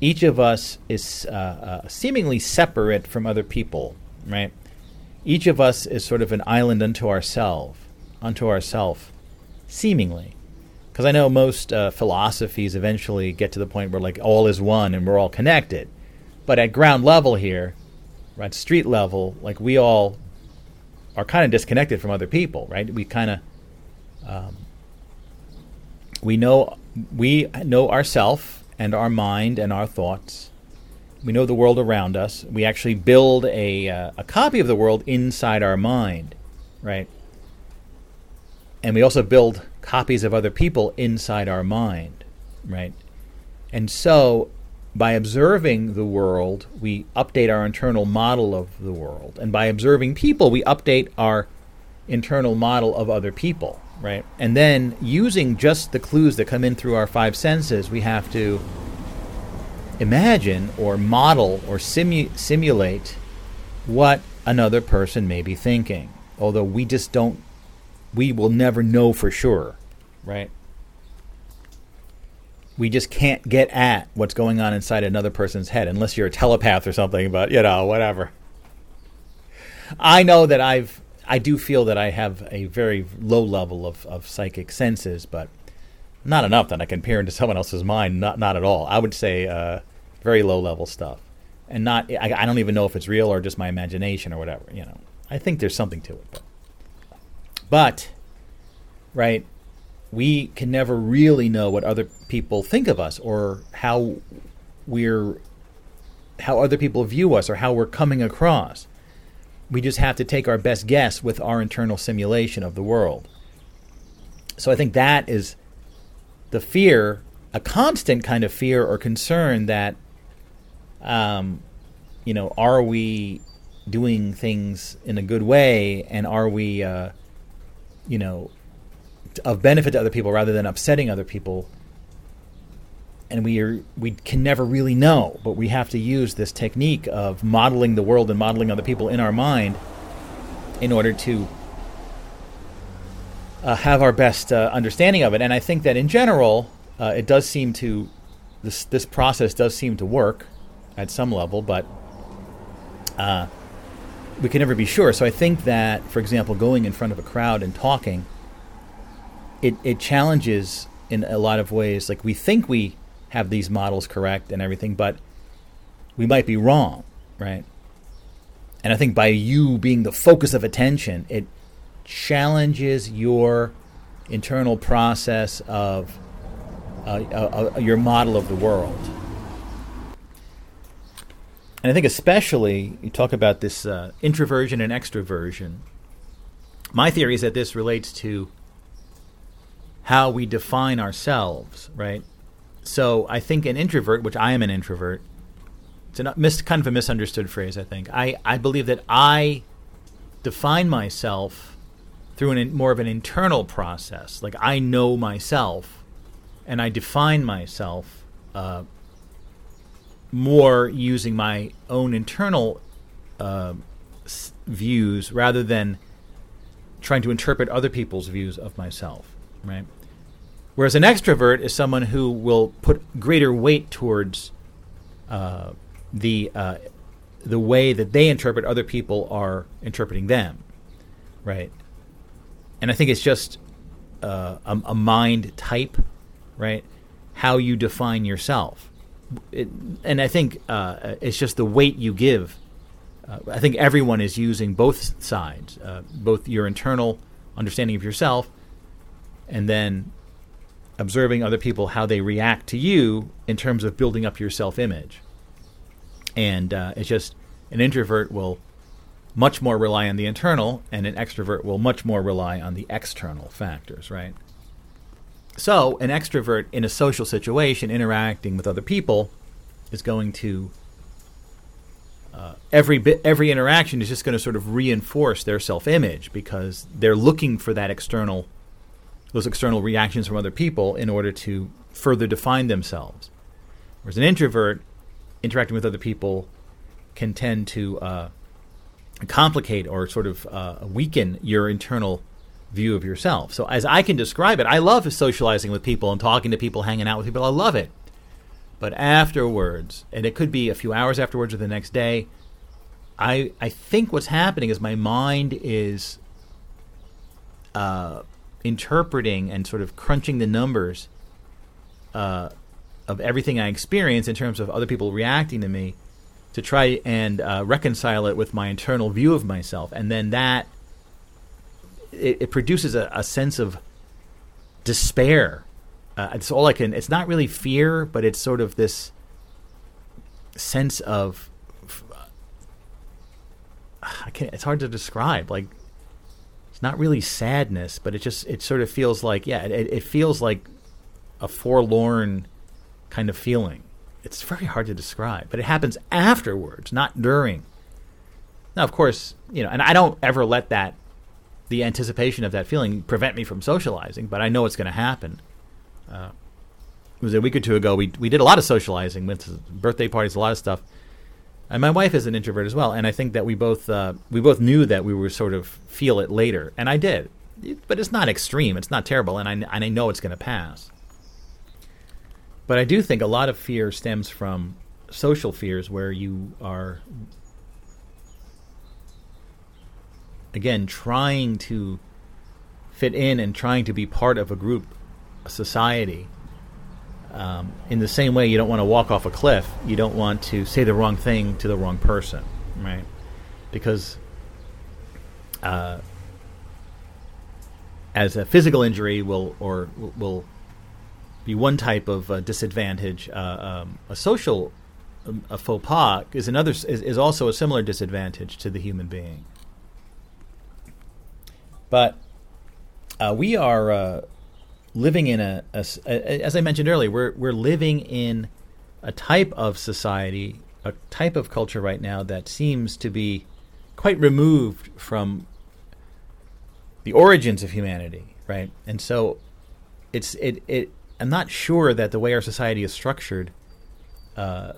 each of us is uh, uh, seemingly separate from other people, right? Each of us is sort of an island unto ourselves, unto ourself, seemingly because I know most uh, philosophies eventually get to the point where like all is one and we're all connected. But at ground level here, right, street level, like we all are kind of disconnected from other people, right? We kind of um, we know we know ourself and our mind and our thoughts. We know the world around us. We actually build a uh, a copy of the world inside our mind, right? And we also build copies of other people inside our mind, right? And so by observing the world, we update our internal model of the world. And by observing people, we update our internal model of other people, right? And then using just the clues that come in through our five senses, we have to imagine or model or simu- simulate what another person may be thinking. Although we just don't we will never know for sure, right? We just can't get at what's going on inside another person's head unless you're a telepath or something, but you know, whatever. I know that I've I do feel that I have a very low level of, of psychic senses, but not enough that I can peer into someone else's mind. Not not at all. I would say uh, very low level stuff, and not. I, I, don't even know if it's real or just my imagination or whatever. You know, I think there's something to it. But but, right, we can never really know what other people think of us or how we're how other people view us or how we're coming across. We just have to take our best guess with our internal simulation of the world. So I think that is the fear, a constant kind of fear or concern that, um, you know, are we doing things in a good way and are we, uh, you know, of benefit to other people rather than upsetting other people? And we are we can never really know, but we have to use this technique of modeling the world and modeling other people in our mind in order to uh, have our best uh, understanding of it. And I think that in general, uh, it does seem to this this process does seem to work at some level, but uh, we can never be sure. So I think that, for example, going in front of a crowd and talking, it it challenges in a lot of ways. Like we think we have these models correct and everything, but we might be wrong, right? And I think by you being the focus of attention, it challenges your internal process of uh, uh, uh, your model of the world. And I think, especially, you talk about this uh, introversion and extroversion. My theory is that this relates to how we define ourselves, right? So I think an introvert, which I am an introvert, it's a mis- kind of a misunderstood phrase, I think. I, I believe that I define myself through an, more of an internal process. Like I know myself, and I define myself uh, more using my own internal uh, s- views rather than trying to interpret other people's views of myself. Right. Whereas an extrovert is someone who will put greater weight towards uh, the uh, the way that they interpret other people are interpreting them, right? and I think it's just uh, a, a, mind type, right? How you define yourself, it, and I think uh, it's just the weight you give. Uh, I think everyone is using both sides, uh, both your internal understanding of yourself, and then observing other people how they react to you in terms of building up your self-image. And uh, it's just an introvert will much more rely on the internal, and an extrovert will much more rely on the external factors, right? So, an extrovert in a social situation interacting with other people is going to uh, every bit, every interaction is just going to sort of reinforce their self-image because they're looking for that external, those external reactions from other people in order to further define themselves. Whereas an introvert interacting with other people can tend to uh, complicate or sort of uh, weaken your internal view of yourself. So, as I can describe it, I love socializing with people and talking to people, hanging out with people. I love it. But afterwards, and it could be a few hours afterwards or the next day, I I think what's happening is my mind is uh, interpreting and sort of crunching the numbers uh, of everything I experience in terms of other people reacting to me to try and uh, reconcile it with my internal view of myself, and then that it, it produces a, a, sense of despair. Uh, it's all I can. It's not really fear, but it's sort of this sense of. I can't. It's hard to describe. Like, not really sadness, but it just it sort of feels like yeah. It, it feels like a forlorn kind of feeling it's very hard to describe, but it happens afterwards, not during. Now, of course, you know, and I don't ever let that, the anticipation of that feeling, prevent me from socializing, but I know it's going to happen. Uh, it was a week or two ago. We we did a lot of socializing, went to birthday parties, a lot of stuff. And my wife is an introvert as well, and I think that we both uh, we both knew that we would sort of feel it later, and I did, but it's not extreme, it's not terrible, and I and I know it's going to pass. But I do think a lot of fear stems from social fears where you are again trying to fit in and trying to be part of a group a society um, in the same way you don't want to walk off a cliff you don't want to say the wrong thing to the wrong person right because uh, as a physical injury will or will be one type of uh, disadvantage. Uh, um, a social um, a faux pas is another is, is also a similar disadvantage to the human being. But uh, we are uh, living in a, a, a, as I mentioned earlier, we're we're living in a type of society, a type of culture right now that seems to be quite removed from the origins of humanity, right? And so it's it it I'm not sure that the way our society is structured uh,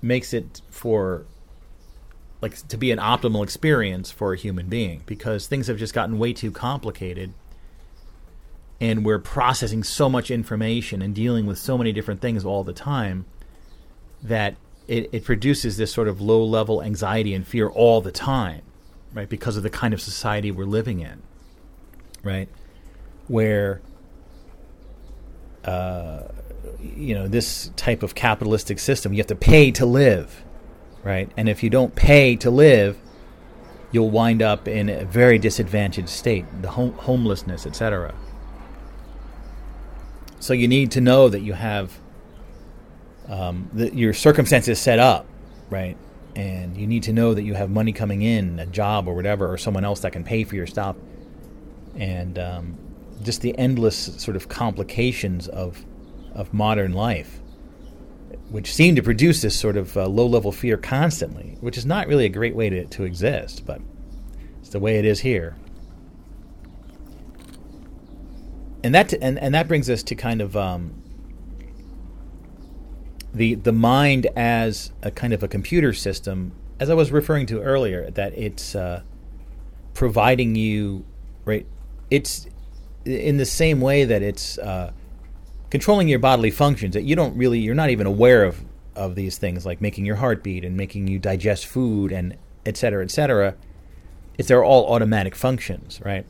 makes it for like to be an optimal experience for a human being because things have just gotten way too complicated and we're processing so much information and dealing with so many different things all the time that it, it produces this sort of low level anxiety and fear all the time right because of the kind of society we're living in right? Where uh, you know this type of capitalistic system you have to pay to live right? And if you don't pay to live you'll wind up in a very disadvantaged state the hom- homelessness etc so you need to know that you have um, the, your circumstances set up right and you need to know that you have money coming in a job or whatever or someone else that can pay for your stuff and um, just the endless sort of complications of of modern life, which seem to produce this sort of uh, low level fear constantly, which is not really a great way to, to exist, but it's the way it is here. And that and, and that brings us to kind of um, the the mind as a kind of a computer system, as I was referring to earlier, that it's uh, providing you right. It's in the same way that it's uh, controlling your bodily functions that you don't really you're not even aware of of these things like making your heart beat and making you digest food and et cetera, et cetera. It's they're all automatic functions, right?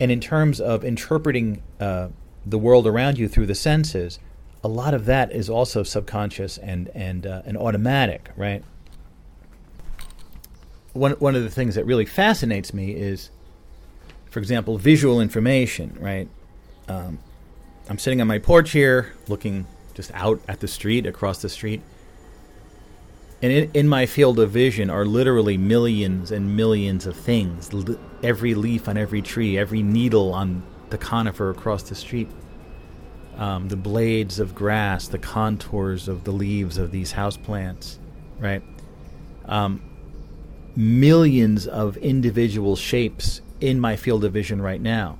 And in terms of interpreting uh, the world around you through the senses, a lot of that is also subconscious and and uh, and automatic, right? One one of the things that really fascinates me is for example, visual information, right? Um, I'm sitting on my porch here, looking just out at the street, across the street. And in, in my field of vision are literally millions and millions of things. L- every leaf on every tree, every needle on the conifer across the street, um, the blades of grass, the contours of the leaves of these houseplants, right? Um, millions of individual shapes in my field of vision right now.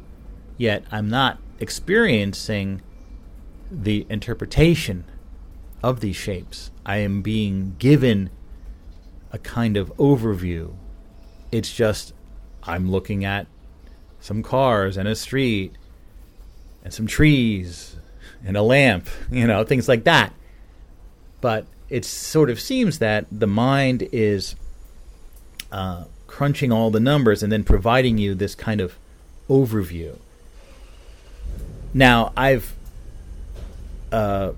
Yet I'm not experiencing the interpretation of these shapes. I am being given a kind of overview. It's just I'm looking at some cars and a street and some trees and a lamp, you know, things like that. But it sort of seems that the mind is uh, crunching all the numbers and then providing you this kind of overview. Now, I've uh,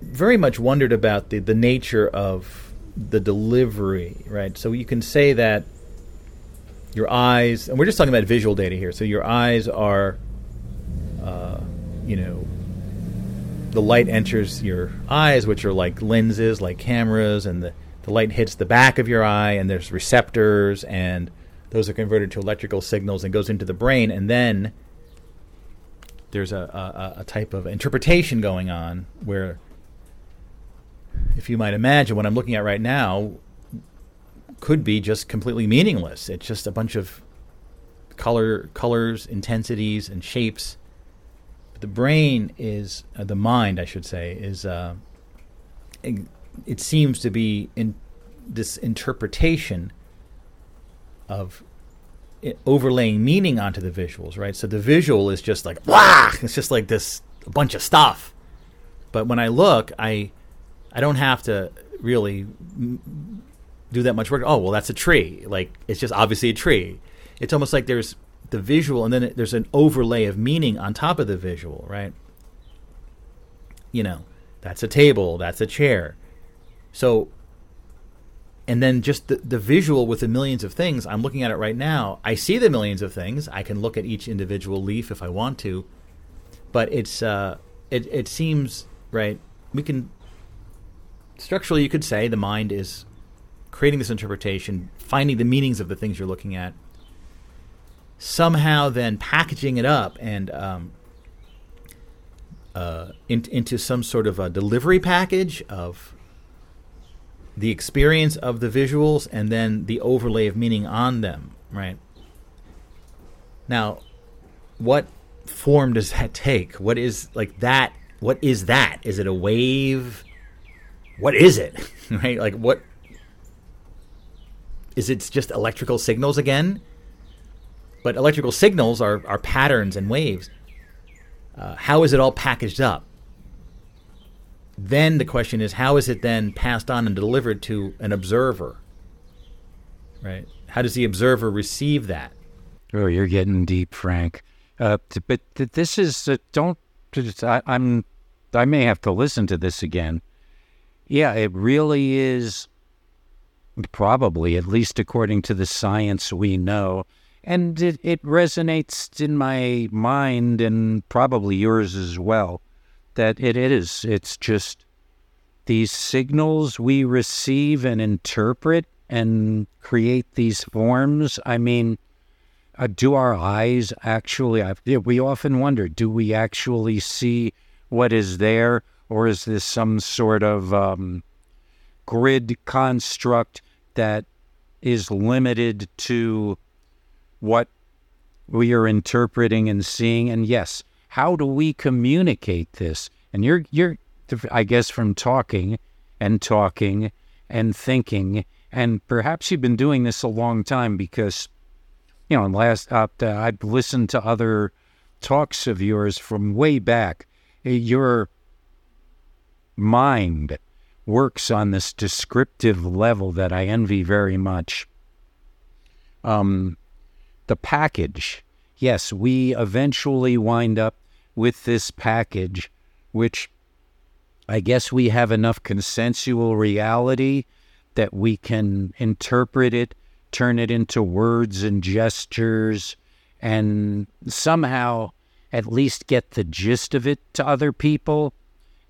very much wondered about the, the nature of the delivery, right? So you can say that your eyes, and we're just talking about visual data here. So your eyes are, uh, you know, the light enters your eyes, which are like lenses, like cameras, and the the light hits the back of your eye, and there's receptors, and those are converted to electrical signals and goes into the brain, and then there's a, a, a type of interpretation going on where, if you might imagine, what I'm looking at right now could be just completely meaningless. It's just a bunch of color, colors, intensities, and shapes. But the brain is uh, the mind, I should say, is uh, it seems to be in this interpretation of overlaying meaning onto the visuals, right? So the visual is just like wow, it's just like this bunch of stuff. But when I look, I I don't have to really do that much work. Oh, well, that's a tree. Like it's just obviously a tree. It's almost like there's the visual and then there's an overlay of meaning on top of the visual, right? You know, that's a table, that's a chair. So, and then just the, the visual with the millions of things i'm looking at it right now i see the millions of things i can look at each individual leaf if i want to but it's uh it, it seems right we can structurally you could say the mind is creating this interpretation finding the meanings of the things you're looking at somehow then packaging it up and um, uh, in, into some sort of a delivery package of the experience of the visuals and then the overlay of meaning on them, right? Now, what form does that take? What is like that? What is that? Is it a wave? What is it? right? Like what is it just electrical signals again? But electrical signals are, are patterns and waves. Uh, how is it all packaged up? Then the question is, how is it then passed on and delivered to an observer? Right? How does the observer receive that? Oh, you're getting deep, Frank. Uh, but this is uh, don't. I, I'm. I may have to listen to this again. Yeah, it really is. Probably, at least according to the science we know, and it, it resonates in my mind and probably yours as well that it is it's just these signals we receive and interpret and create these forms i mean uh, do our eyes actually I, we often wonder do we actually see what is there or is this some sort of um, grid construct that is limited to what we are interpreting and seeing. And yes, how do we communicate this? And you're you're I guess from talking and talking and thinking, and perhaps you've been doing this a long time because you know, last uh, I've listened to other talks of yours from way back. Your mind works on this descriptive level that I envy very much. Um, the package. Yes, we eventually wind up with this package, which I guess we have enough consensual reality that we can interpret it, turn it into words and gestures, and somehow at least get the gist of it to other people.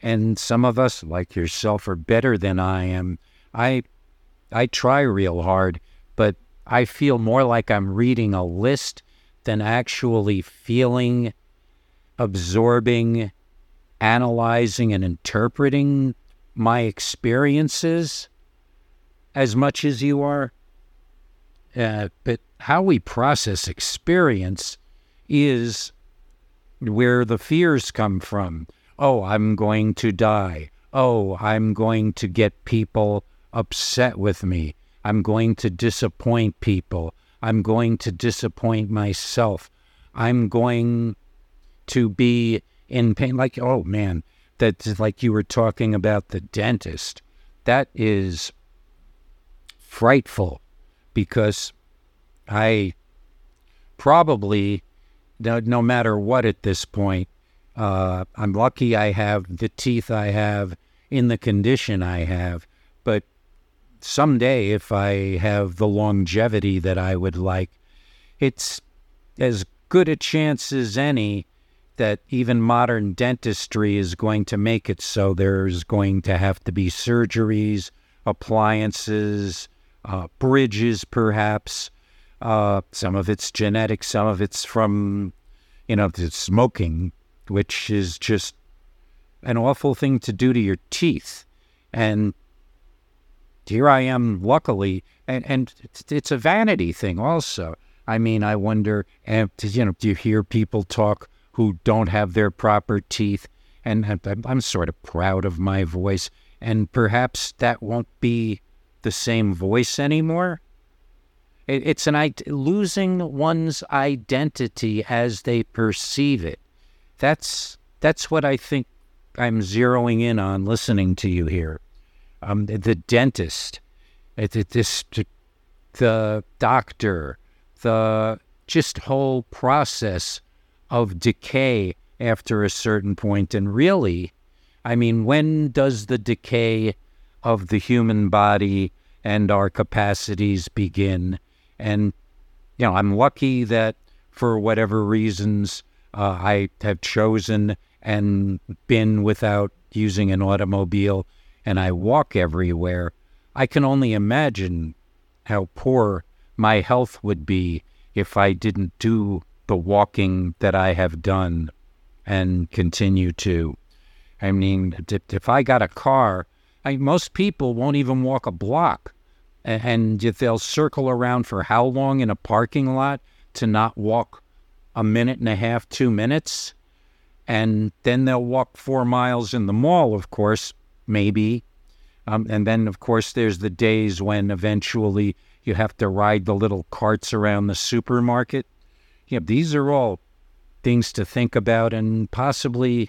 And some of us, like yourself, are better than I am. I I try real hard, but I feel more like I'm reading a list than actually feeling, absorbing, analyzing, and interpreting my experiences as much as you are. Uh, but how we process experience is where the fears come from. Oh, I'm going to die. Oh, I'm going to get people upset with me. I'm going to disappoint people. I'm going to disappoint myself. I'm going to be in pain. Like, oh man, that's like you were talking about the dentist. That is frightful because I probably, no, no matter what at this point, uh, I'm lucky I have the teeth I have in the condition I have, but someday, if I have the longevity that I would like, it's as good a chance as any that even modern dentistry is going to make it so there's going to have to be surgeries, appliances, uh, bridges, perhaps. Uh, some of it's genetic, some of it's from, you know, the smoking, which is just an awful thing to do to your teeth. And here I am, luckily, and, and it's a vanity thing also. I mean, I wonder, and you know, do you hear people talk who don't have their proper teeth? And I'm, sort of proud of my voice, and perhaps that won't be the same voice anymore. It's an losing one's identity as they perceive it. That's that's what I think I'm zeroing in on listening to you here um, the dentist, this, the doctor, the just whole process of decay after a certain point. And really, I mean, when does the decay of the human body and our capacities begin. And, you know, I'm lucky that for whatever reasons uh, I have chosen and been without using an automobile and I walk everywhere. I can only imagine how poor my health would be if I didn't do the walking that I have done and continue to. I mean, if I got a car, I, most people won't even walk a block, and they'll circle around for how long in a parking lot to not walk a minute and a half, two minutes, and then they'll walk four miles in the mall, of course, maybe. Um, and then, of course, there's the days when eventually you have to ride the little carts around the supermarket. Yeah, these are all things to think about and possibly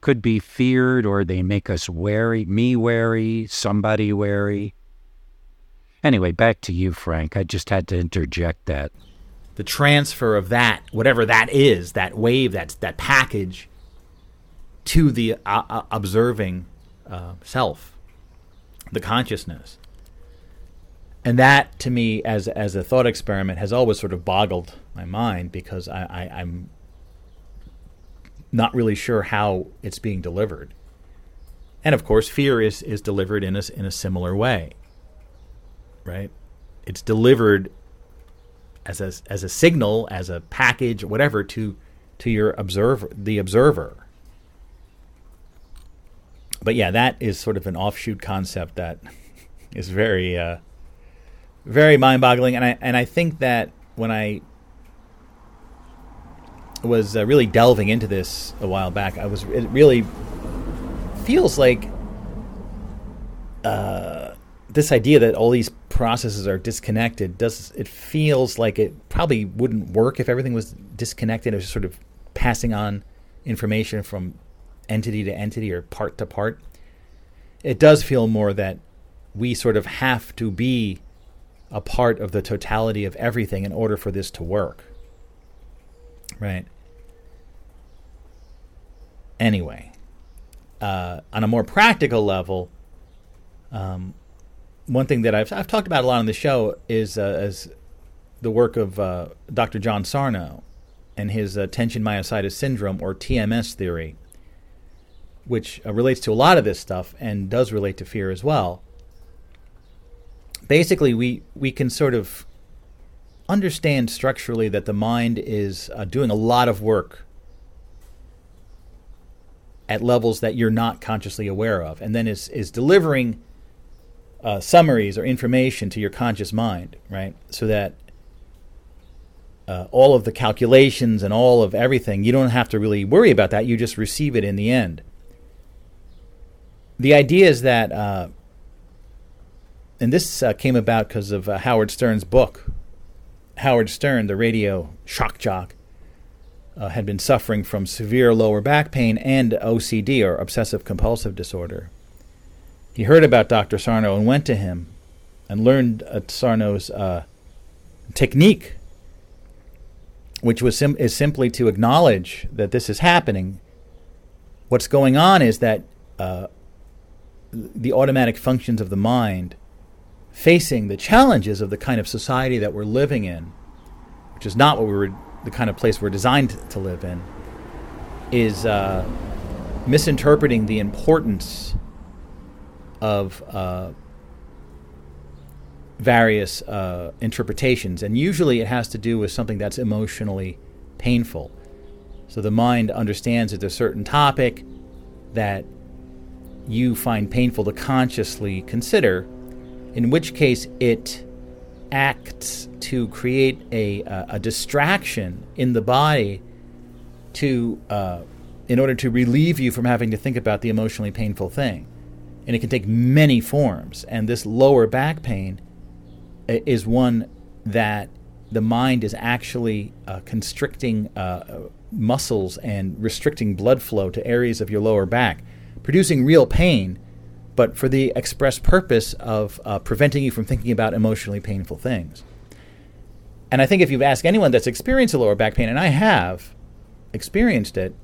could be feared or they make us wary, me wary, somebody wary. Anyway, back to you, Frank. I just had to interject that. The transfer of that, whatever that is, that wave, that, that package, to the uh, uh, observing uh, self, the consciousness. And that, to me, as, as a thought experiment, has always sort of boggled my mind because I, I, I'm not really sure how it's being delivered. And of course, fear is, is delivered in a, in a similar way, right? It's delivered as a, as a signal, as a package, whatever, to, to your observer, the observer. But yeah, that is sort of an offshoot concept that is very, uh, very mind-boggling. And I and I think that when I was uh, really delving into this a while back, I was it really feels like uh, this idea that all these processes are disconnected does it feels like it probably wouldn't work if everything was disconnected. It was sort of passing on information from entity to entity or part to part. It does feel more that we sort of have to be a part of the totality of everything in order for this to work. Right. Anyway, uh, on a more practical level, um, one thing that I've, I've talked about a lot on the show is, uh, the work of uh, Dr. John Sarno and his uh, myositis syndrome or TMS theory, which uh, relates to a lot of this stuff and does relate to fear as well. Basically, we, we can sort of understand structurally that the mind is uh, doing a lot of work at levels that you're not consciously aware of, and then is is delivering uh, summaries or information to your conscious mind, right? So that uh, all of the calculations and all of everything, you don't have to really worry about that. You just receive it in the end. The idea is that, uh, and this uh, came about because of uh, Howard Stern's book, Howard Stern, the radio shock jock, uh, had been suffering from severe lower back pain and OCD, or obsessive compulsive disorder. He heard about Dr. Sarno and went to him and learned uh, Sarno's uh, technique, which was sim- is simply to acknowledge that this is happening. What's going on is that uh, the automatic functions of the mind facing the challenges of the kind of society that we're living in, which is not what we were, the kind of place we're designed to live in, is uh, misinterpreting the importance of uh, various uh, interpretations. And usually it has to do with something that's emotionally painful. So the mind understands that there's a certain topic that you find painful to consciously consider in which case it acts to create a, uh, a distraction in the body to uh, in order to relieve you from having to think about the emotionally painful thing and it can take many forms and this lower back pain is one that the mind is actually uh, constricting uh, muscles and restricting blood flow to areas of your lower back producing real pain but for the express purpose of uh, preventing you from thinking about emotionally painful things. And I think if you've asked anyone that's experienced a lower back pain, and I have experienced it,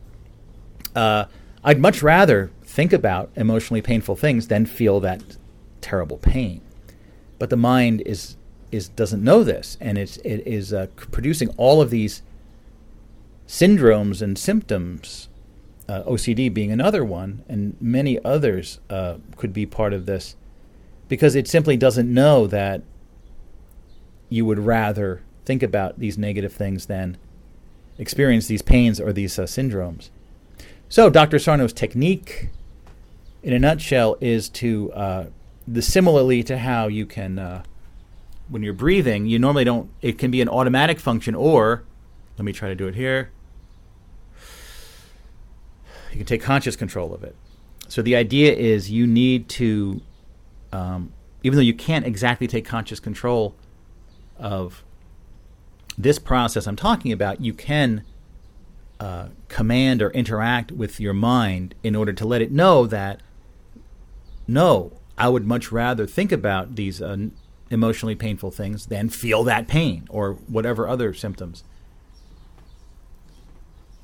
uh, I'd much rather think about emotionally painful things then feel that terrible pain. but the mind is is doesn't know this, and it's it is uh, producing all of these syndromes and symptoms. Uh, OCD being another one, and many others uh, could be part of this, because it simply doesn't know that you would rather think about these negative things than experience these pains or these uh, syndromes. So, Dr. Sarno's technique, in a nutshell, is to uh, the similarly to how you can, uh, when you're breathing, you normally don't. It can be an automatic function, or let me try to do it here. You can take conscious control of it. So the idea is you need to, um, even though you can't exactly take conscious control of this process I'm talking about, you can uh, command or interact with your mind in order to let it know that, no, I would much rather think about these uh, emotionally painful things than feel that pain or whatever other symptoms.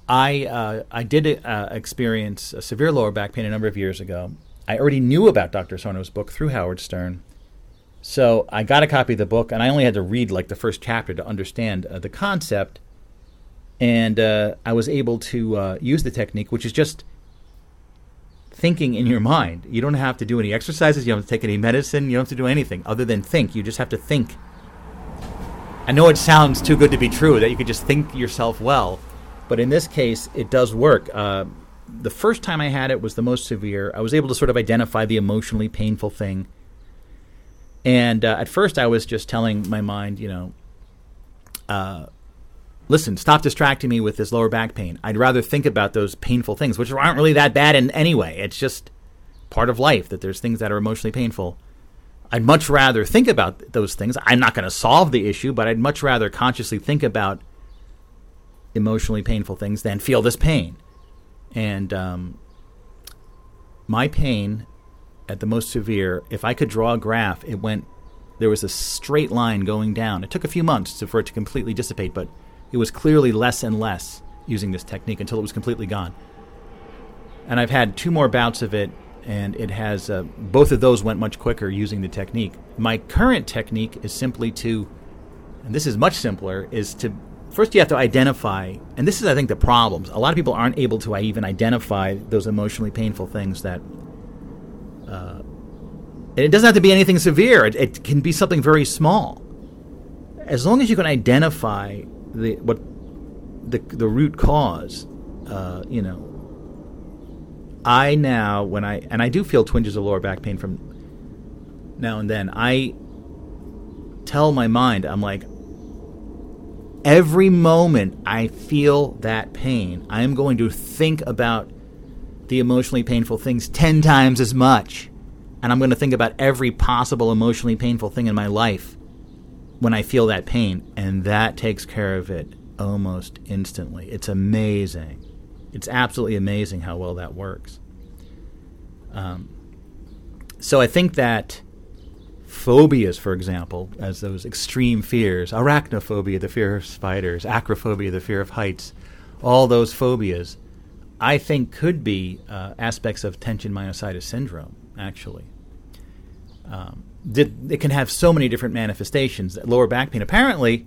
I uh, I did uh, experience a severe lower back pain a number of years ago. I already knew about Dr. Sarno's book through Howard Stern, so I got a copy of the book, and I only had to read like the first chapter to understand uh, the concept. And uh, I was able to uh, use the technique, which is just thinking in your mind. You don't have to do any exercises. You don't have to take any medicine. You don't have to do anything other than think. You just have to think. I know it sounds too good to be true that you could just think yourself well, but in this case, it does work. Uh, the first time I had it was the most severe. I was able to sort of identify the emotionally painful thing and uh, at first, I was just telling my mind, you know, uh, listen, stop distracting me with this lower back pain. I'd rather think about those painful things, which aren't really that bad in anyway. It's just part of life that there's things that are emotionally painful. I'd much rather think about those things. I'm not going to solve the issue, but I'd much rather consciously think about emotionally painful things than feel this pain. And um, my pain at the most severe, if I could draw a graph, it went there was a straight line going down. It took a few months to, for it to completely dissipate, but it was clearly less and less using this technique until it was completely gone. And I've had two more bouts of it, and it has uh, both of those went much quicker using the technique. My current technique is simply to, and this is much simpler, is to first you have to identify, and this is I think the problems. A lot of people aren't able to even identify those emotionally painful things that uh, and it doesn't have to be anything severe. It, it, can be something very small. As long as you can identify the what the the root cause, uh, you know. I now when I and I do feel twinges of lower back pain from now and then. I tell my mind I'm like every moment I feel that pain, I am going to think about the emotionally painful things 10 times as much. And I'm going to think about every possible emotionally painful thing in my life when I feel that pain. And that takes care of it almost instantly. It's amazing. It's absolutely amazing how well that works. Um, so I think that phobias, for example, as those extreme fears, arachnophobia, the fear of spiders, acrophobia, the fear of heights, all those phobias I think could be uh, aspects of tension myositis syndrome, actually. Um, it can have so many different manifestations. Lower back pain, apparently,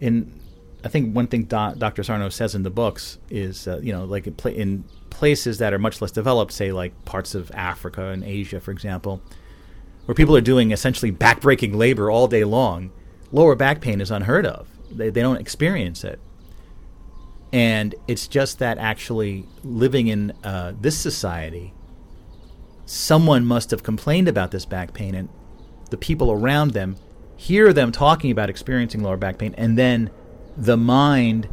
in I think one thing Do- Dr. Sarno says in the books is, uh, you know, like in, in, places that are much less developed, say like parts of Africa and Asia, for example, where people are doing essentially backbreaking labor all day long, lower back pain is unheard of. They, they don't experience it. And it's just that actually living in uh, this society, someone must have complained about this back pain, and the people around them hear them talking about experiencing lower back pain, and then the mind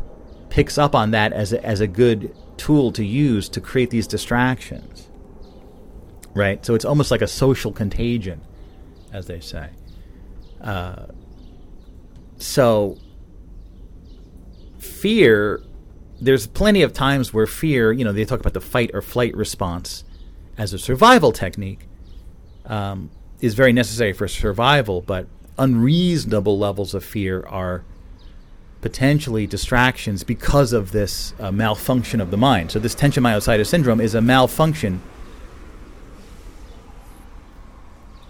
picks up on that as a, as a good tool to use to create these distractions. Right? So it's almost like a social contagion, as they say. Uh, so fear there's plenty of times where fear, you know, they talk about the fight or flight response as a survival technique, um, is very necessary for survival, but unreasonable levels of fear are potentially distractions because of this uh, malfunction of the mind. So, this tension myositis syndrome is a malfunction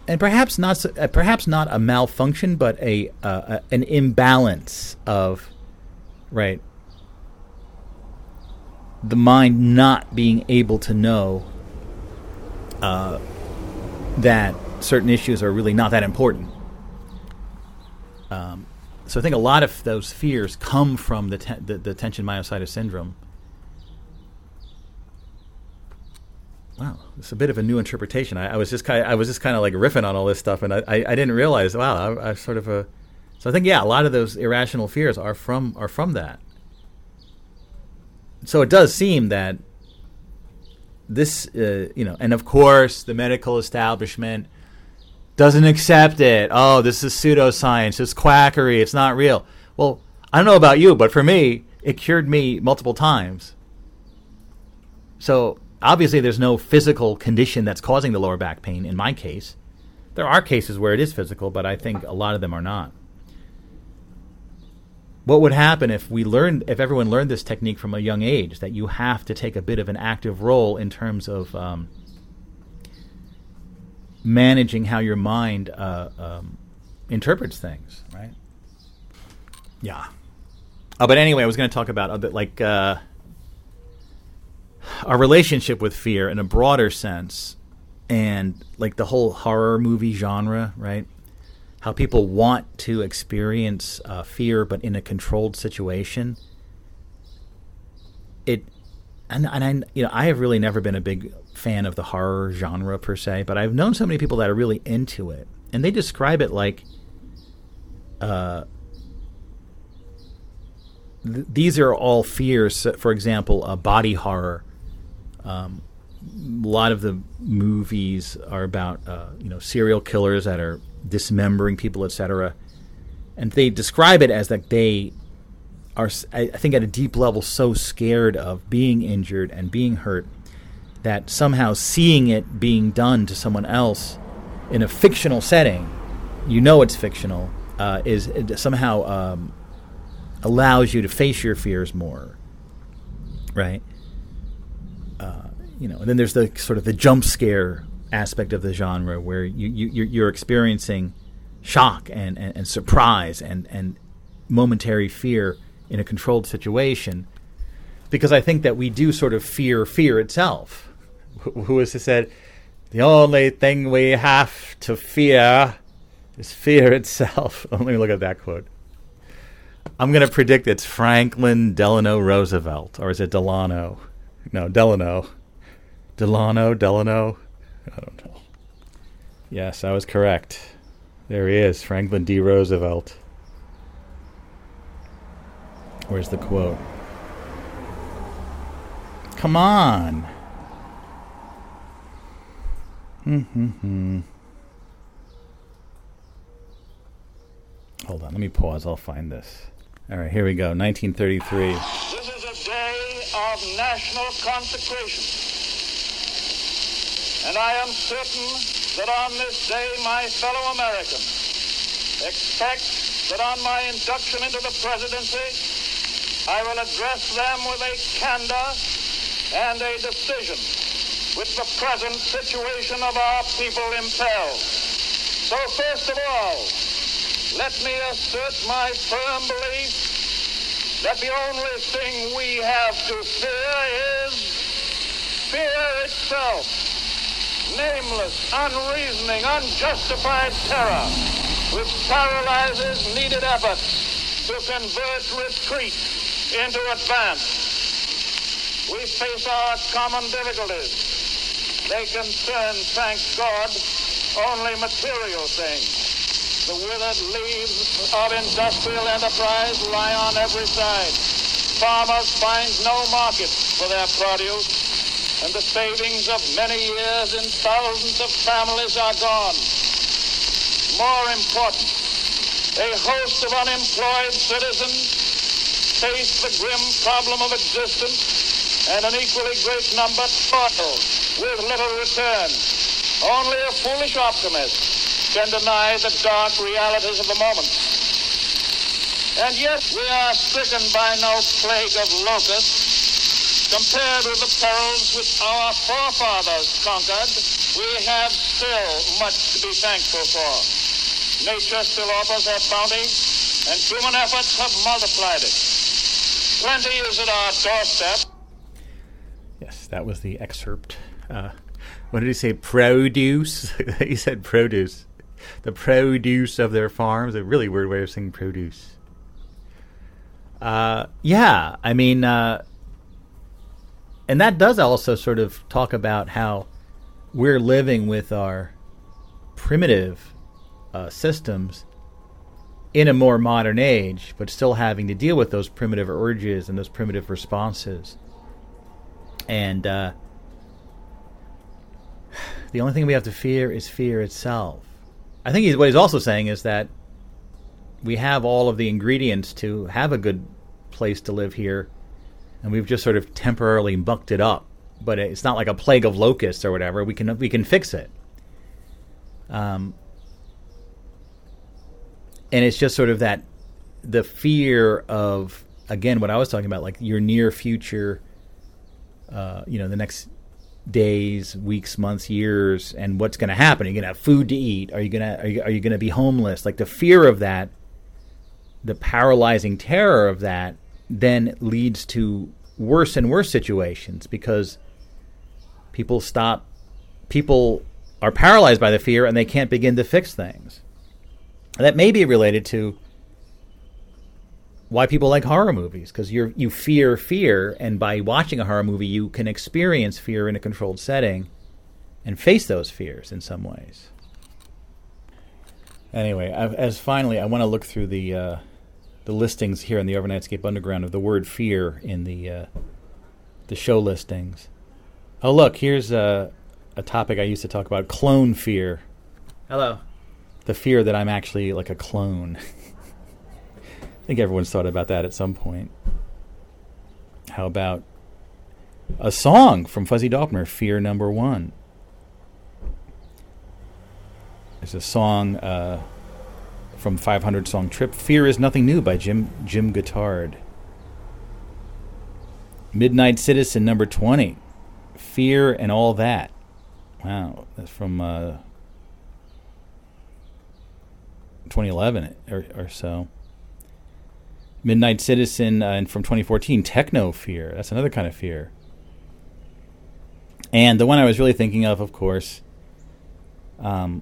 and perhaps not uh, perhaps not a malfunction, but a, uh, a an imbalance of right the mind not being able to know uh, that certain issues are really not that important. Um, so I think a lot of those fears come from the, the, the tension myositis syndrome. Wow, it's a bit of a new interpretation. I, I was just kind of, I was just kind of like riffing on all this stuff, and I, I, I didn't realize. Wow, I, I sort of a. So I think yeah, a lot of those irrational fears are from are from that. So it does seem that this, uh, you know, and of course the medical establishment doesn't accept it. Oh, this is pseudoscience. It's quackery. It's not real. Well, I don't know about you, but for me, it cured me multiple times. So obviously, there's no physical condition that's causing the lower back pain in my case. There are cases where it is physical, but I think a lot of them are not. What would happen if we learned, if everyone learned this technique from a young age, that you have to take a bit of an active role in terms of um, managing how your mind uh, um, interprets things, right? Yeah. Oh, but anyway, I was going to talk about a bit like uh, our relationship with fear in a broader sense, and like the whole horror movie genre, right? How people want to experience uh, fear, but in a controlled situation. It, and and I, you know, I have really never been a big fan of the horror genre per se, but I've known so many people that are really into it, and they describe it like, uh, th- these are all fears. For example, a body horror. Um, a lot of the movies are about uh, you know serial killers that are dismembering people, etc. And they describe it as that they are, I think, at a deep level, so scared of being injured and being hurt that somehow seeing it being done to someone else in a fictional setting, you know it's fictional, uh, is somehow um, allows you to face your fears more, right? Uh, you know, and then there's the sort of the jump scare aspect of the genre where you, you you're experiencing shock and, and, and surprise and, and momentary fear in a controlled situation because I think that we do sort of fear fear itself. Who has said, the only thing we have to fear is fear itself. Let me look at that quote. I'm going to predict it's Franklin Delano Roosevelt, or is it Delano? No, Delano. Delano, Delano. I don't know. Yes, I was correct. There he is, Franklin D. Roosevelt. Where's the quote? Come on. Hmm. Hold on, let me pause. I'll find this. All right, here we go. 1933. This is a day of national consecration. And I am certain that on this day, my fellow Americans expect that on my induction into the presidency, I will address them with a candor and a decision which the present situation of our people impelled. So first of all, let me assert my firm belief that the only thing we have to fear is fear itself. Nameless, unreasoning, unjustified terror which paralyzes needed efforts to convert retreat into advance. We face our common difficulties. They concern, thank God, only material things. The withered leaves of industrial enterprise lie on every side. Farmers find no market for their produce, and the savings of many years in thousands of families are gone. More important, a host of unemployed citizens face the grim problem of existence, and an equally great number toil with little return. Only a foolish optimist can deny the dark realities of the moment. And yet we are stricken by no plague of locusts compared with the perils which our forefathers conquered we have still much to be thankful for. Nature still offers her bounty, and human efforts have multiplied it. Plenty is at our doorstep. That was the excerpt. Uh, what did he say? Produce. he said produce. The produce of their farms. A really weird way of saying produce. Uh, yeah, I mean, uh, and that does also sort of talk about how we're living with our primitive uh, systems in a more modern age, but still having to deal with those primitive urges and those primitive responses. And uh, the only thing we have to fear is fear itself. I think he's, what he's also saying is that we have all of the ingredients to have a good place to live here, and we've just sort of temporarily mucked it up. But it's not like a plague of locusts or whatever. We can we can fix it. Um, and it's just sort of that the fear of again what I was talking about, like your near future. Uh, you know, the next days, weeks, months, years, and what's going to happen. Are you going to have food to eat? Are you going to are you, are you going to be homeless? Like the fear of that, the paralyzing terror of that, then leads to worse and worse situations because people stop, people are paralyzed by the fear and they can't begin to fix things. That may be related to why people like horror movies because you you fear fear, and by watching a horror movie, you can experience fear in a controlled setting and face those fears in some ways. Anyway, I've, as finally, I want to look through the uh, the listings here in the Overnightscape Underground of the word fear in the uh, the show listings. Oh, look, here's a a topic I used to talk about: clone fear. Hello. The fear that I'm actually like a clone. I think everyone's thought about that at some point. How about a song from Fuzzy Dopner, Fear Number One? There's a song uh, from 500 Song Trip, Fear is Nothing New by Jim, Jim Guitard. Midnight Citizen, number 20, Fear and All That. Wow, that's from uh, 2011 or, or so. Midnight Citizen uh, and from 2014, Techno Fear. That's another kind of fear. And the one I was really thinking of, of course, um,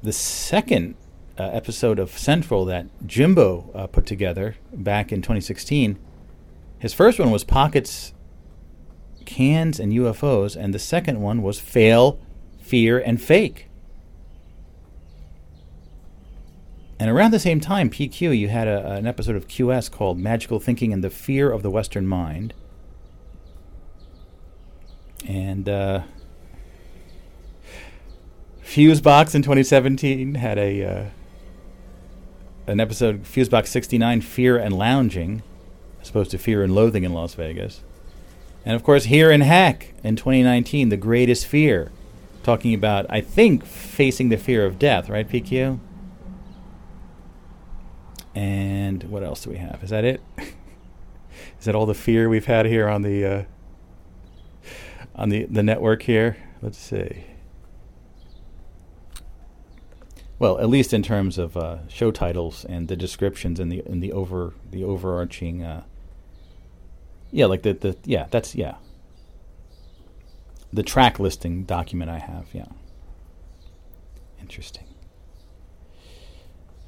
the second uh, episode of Central that Jimbo uh, put together back in 2016. His first one was Pockets, Cans, and UFOs, and the second one was Fail, Fear, and Fake. And around the same time, PQ, you had a, an episode of QS called Magical Thinking and the Fear of the Western Mind. And uh, Fusebox in 2017 had a uh, an episode, Fusebox 69, Fear and Lounging, as opposed to Fear and Loathing in Las Vegas. And of course, here in Hack in 2019, The Greatest Fear, talking about, I think, facing the fear of death, right, PQ? And what else do we have? Is that it? Is that all the fear we've had here on the uh, on the the network here? Let's see. Well, at least in terms of uh, show titles and the descriptions and the and the over the overarching. Uh, yeah, like the the yeah that's yeah. The track listing document I have, yeah. Interesting.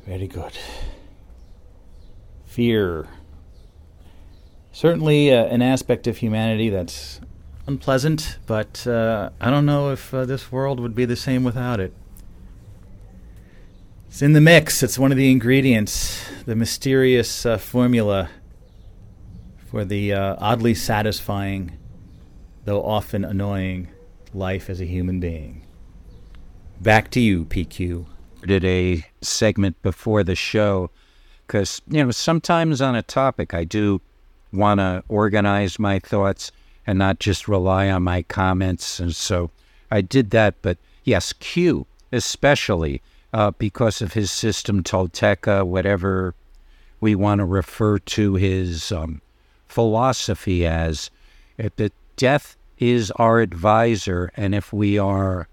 Very good fear. Certainly uh, an aspect of humanity that's unpleasant, but uh, I don't know if uh, this world would be the same without it. It's in the mix, it's one of the ingredients, the mysterious uh, formula for the uh, oddly satisfying, though often annoying, life as a human being. Back to you, PQ. Did a segment before the show because you know sometimes on a topic I do want to organize my thoughts and not just rely on my comments, and so I did that. But yes, Q especially uh, because of his system Tolteca, whatever we want to refer to his um, philosophy as, that death is our advisor, and if we are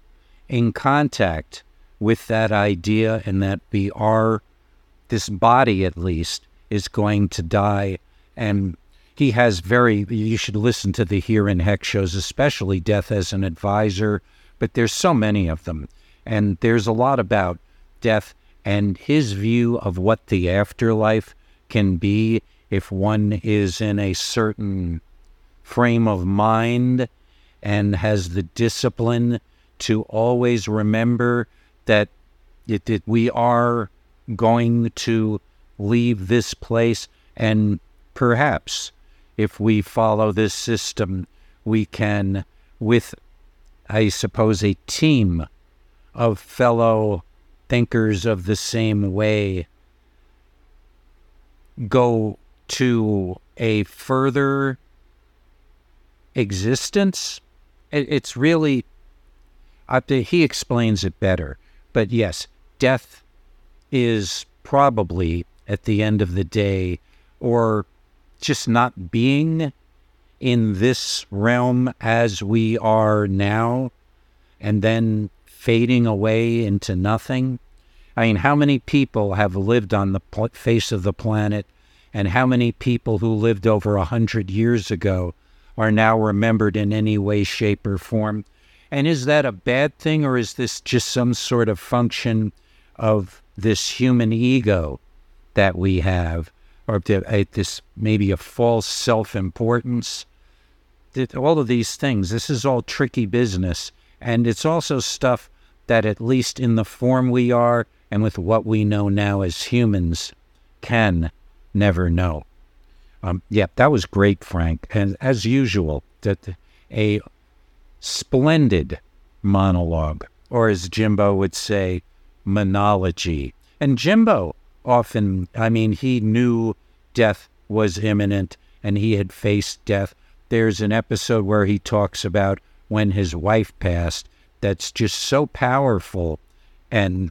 in contact with that idea and that we are, this body at least, is going to die. And he has very, you should listen to the Here and Heck shows, especially Death as an Advisor, but there's so many of them. And there's a lot about death and his view of what the afterlife can be if one is in a certain frame of mind and has the discipline to always remember that, it, that we are going to leave this place and perhaps if we follow this system we can with i suppose a team of fellow thinkers of the same way go to a further existence? It's really he explains it better but yes death is probably at the end of the day or just not being in this realm as we are now and then fading away into nothing. I mean, how many people have lived on the face of the planet, and how many people who lived over a hundred years ago are now remembered in any way, shape, or form? And is that a bad thing, or is this just some sort of function of this human ego that we have, or this maybe a false self importance? All of these things, this is all tricky business. And it's also stuff that, at least in the form we are and with what we know now as humans, can never know. Um, yeah, that was great, Frank. And as usual, that a splendid monologue, or as Jimbo would say, monology. And Jimbo often, I mean, he knew death was imminent and he had faced death. There's an episode where he talks about when his wife passed that's just so powerful and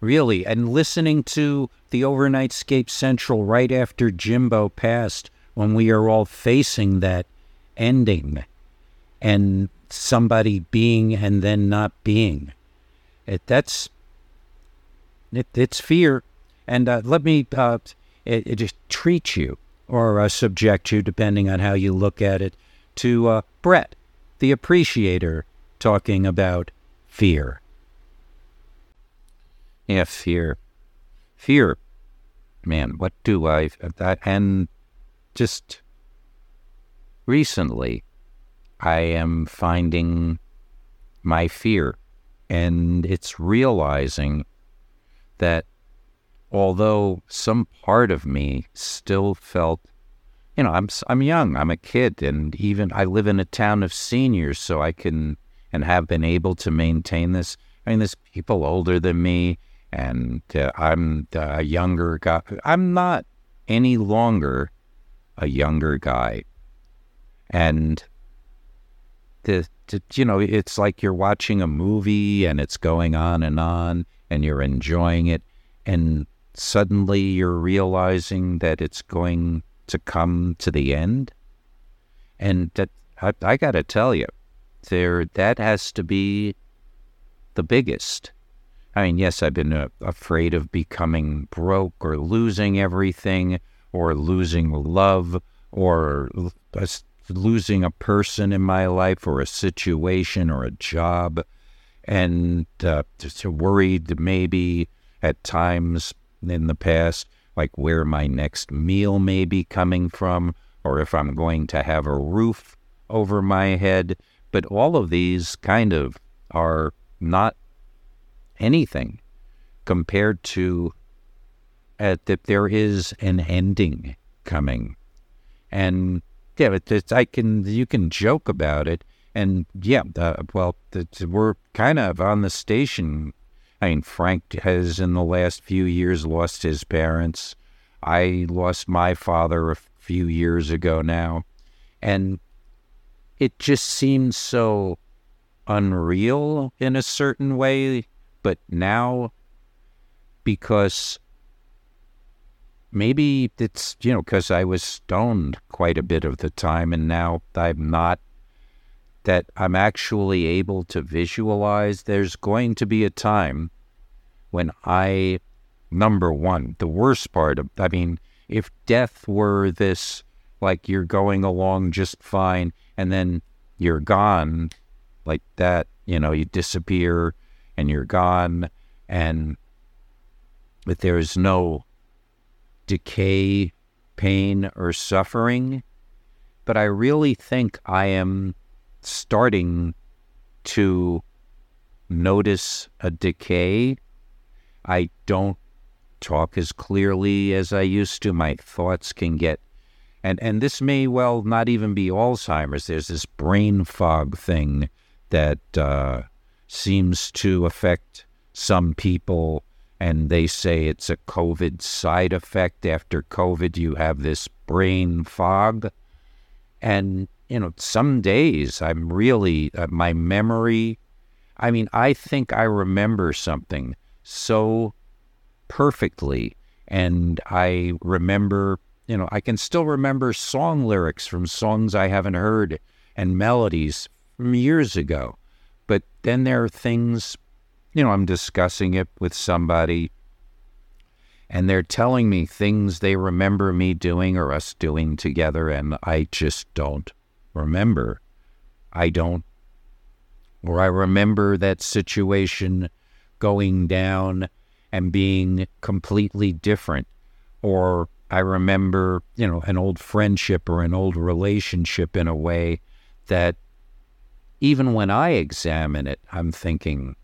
really and listening to the overnight overnightscape central right after jimbo passed when we are all facing that ending and somebody being and then not being it, that's it, it's fear and uh, let me uh, it, it just treat you or uh, subject you depending on how you look at it to uh, brett the appreciator talking about fear. Yeah, fear. Fear. Man, what do I. That, and just recently, I am finding my fear. And it's realizing that although some part of me still felt you know, I'm I'm young. I'm a kid, and even I live in a town of seniors, so I can and have been able to maintain this. I mean, there's people older than me, and uh, I'm a younger guy. I'm not any longer a younger guy, and the, the you know, it's like you're watching a movie and it's going on and on, and you're enjoying it, and suddenly you're realizing that it's going to come to the end. And that I, I got to tell you, there that has to be the biggest. I mean, yes, I've been uh, afraid of becoming broke or losing everything or losing love or losing a person in my life or a situation or a job. And uh, just worried maybe at times in the past like where my next meal may be coming from, or if I'm going to have a roof over my head. But all of these kind of are not anything compared to uh, that there is an ending coming. And yeah, it, it's, I can you can joke about it, and yeah, uh, well, we're kind of on the station I mean, Frank has in the last few years lost his parents. I lost my father a few years ago now. And it just seems so unreal in a certain way. But now, because maybe it's, you know, because I was stoned quite a bit of the time and now I'm not, that I'm actually able to visualize. There's going to be a time when I, number one, the worst part of, I mean, if death were this, like you're going along just fine and then you're gone like that, you know, you disappear and you're gone and but there is no decay, pain, or suffering. But I really think I am starting to notice a decay. I don't talk as clearly as I used to. My thoughts can get and and this may well not even be Alzheimer's. There's this brain fog thing that uh, seems to affect some people and they say it's a COVID side effect. After COVID, you have this brain fog. And, you know, some days I'm really, uh, my memory, I mean, I think I remember something so perfectly. And I remember, you know, I can still remember song lyrics from songs I haven't heard and melodies from years ago. But then there are things you know, I'm discussing it with somebody and they're telling me things they remember me doing or us doing together, and I just don't remember. I don't, or I remember that situation going down and being completely different, or I remember, you know, an old friendship or an old relationship in a way that even when I examine it, I'm thinking,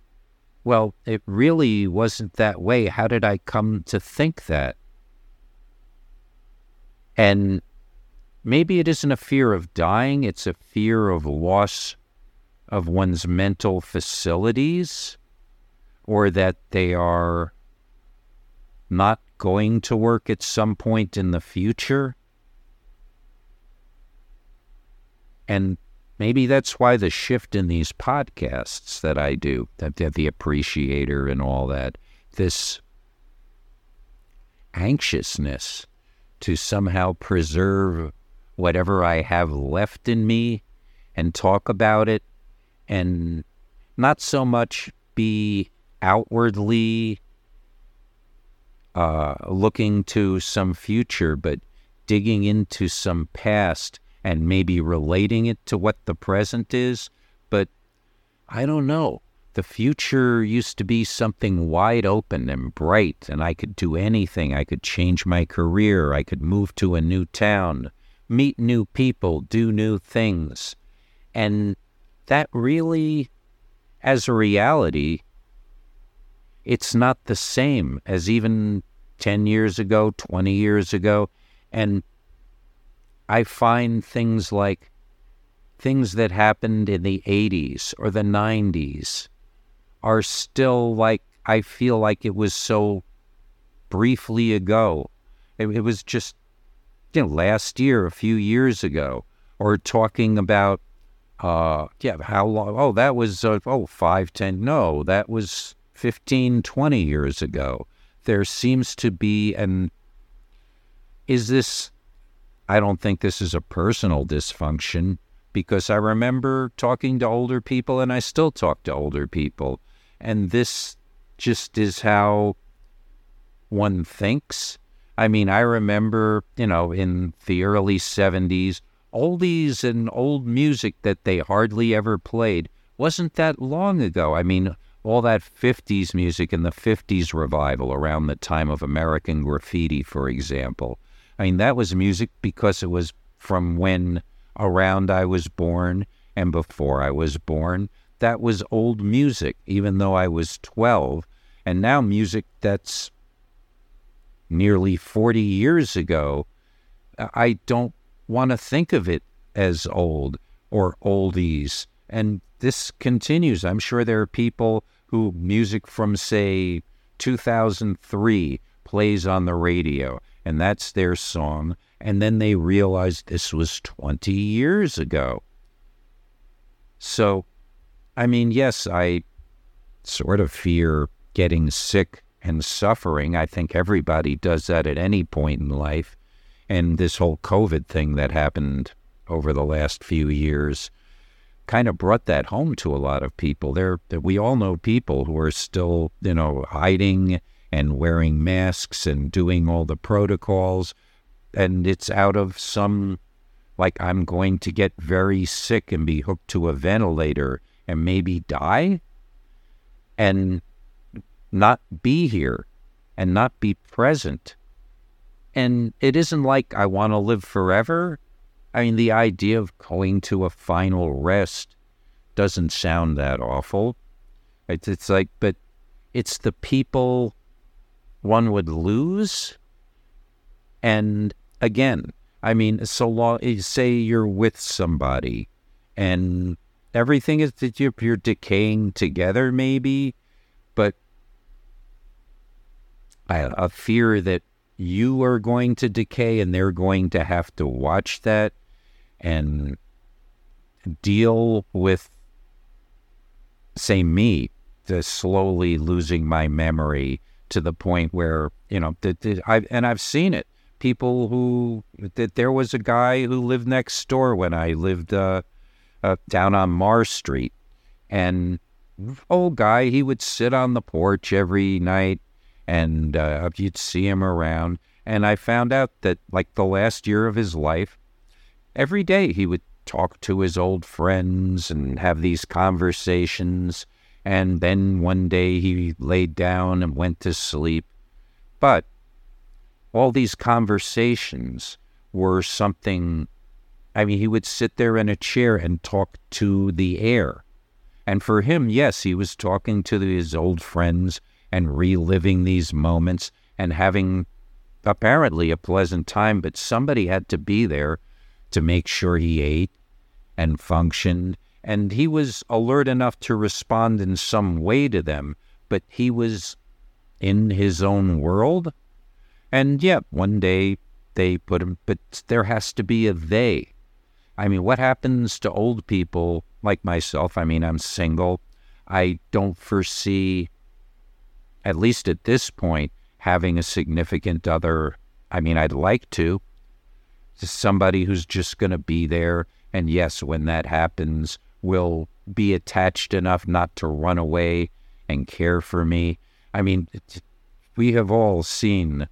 well, it really wasn't that way. How did I come to think that? And maybe it isn't a fear of dying, it's a fear of loss of one's mental facilities, or that they are not going to work at some point in the future. And maybe that's why the shift in these podcasts that I do, that the appreciator and all that, this anxiousness to somehow preserve whatever I have left in me and talk about it and not so much be outwardly uh, looking to some future, but digging into some past and maybe relating it to what the present is. But I don't know. The future used to be something wide open and bright, and I could do anything. I could change my career. I could move to a new town, meet new people, do new things. And that really, as a reality, it's not the same as even 10 years ago, 20 years ago. And I find things like things that happened in the 80s or the 90s are still like, I feel like it was so briefly ago. It, it was just, you know, last year, a few years ago, or talking about, uh, yeah, how long? Oh, that was, uh, oh, five, ten. No, that was 15, 20 years ago. There seems to be an, is this I don't think this is a personal dysfunction because I remember talking to older people and I still talk to older people. And this just is how one thinks. I mean, I remember, you know, in the early 70s, oldies and old music that they hardly ever played wasn't that long ago. I mean, all that 50s music and the 50s revival around the time of American graffiti, for example. I mean, that was music because it was from when around I was born and before I was born. That was old music, even though I was 12. And now, music that's nearly 40 years ago, I don't want to think of it as old or oldies. And this continues. I'm sure there are people who music from, say, 2003 plays on the radio and that's their song. And then they realized this was 20 years ago. So, I mean, yes, I sort of fear getting sick and suffering. I think everybody does that at any point in life. And this whole COVID thing that happened over the last few years kind of brought that home to a lot of people. There, we all know people who are still, you know, hiding and wearing masks and doing all the protocols, and it's out of some like I'm going to get very sick and be hooked to a ventilator and maybe die, and not be here and not be present. And it isn't like I want to live forever. I mean, the idea of going to a final rest doesn't sound that awful. It's, it's like, but it's the people one would lose. And again, I mean, so long, eh, say you're with somebody and everything is that you're, you're decaying together, maybe, but a fear that you are going to decay and they're going to have to watch that and deal with, say, me, the slowly losing my memory to the point where, you know, that, that I, and I've seen it. People who, that there was a guy who lived next door when I lived uh, uh, down on Mars Street. And old guy, he would sit on the porch every night and uh, you'd see him around. And I found out that, like the last year of his life, every day he would talk to his old friends and have these conversations. And then one day he laid down and went to sleep. But all these conversations were something. I mean, he would sit there in a chair and talk to the air. And for him, yes, he was talking to his old friends and reliving these moments and having apparently a pleasant time, but somebody had to be there to make sure he ate and functioned. And he was alert enough to respond in some way to them, but he was in his own world. And yeah, one day they put him, but there has to be a they. I mean, what happens to old people like myself? I mean, I'm single. I don't foresee at least at this point, having a significant other. I mean, I'd like to. Somebody who's just going to be there. And yes, when that happens, will be attached enough not to run away and care for me. I mean, we have all seen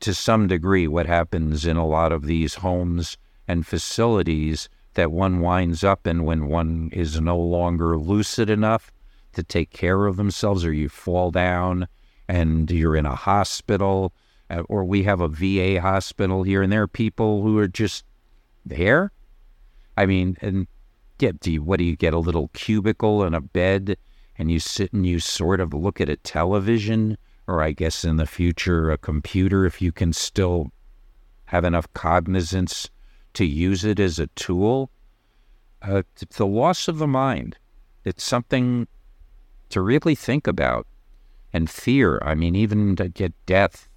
to some degree what happens in a lot of these homes and facilities that one winds up in when one is no longer lucid enough to take care of themselves, or you fall down and you're in a hospital, uh, or we have a VA hospital here, and there are people who are just there. I mean, and get do you, what do you get a little cubicle and a bed, and you sit and you sort of look at a television, or I guess in the future a computer if you can still have enough cognizance to use it as a tool. Uh, the loss of the mind. It's something to really think about and fear. I mean, even to get death,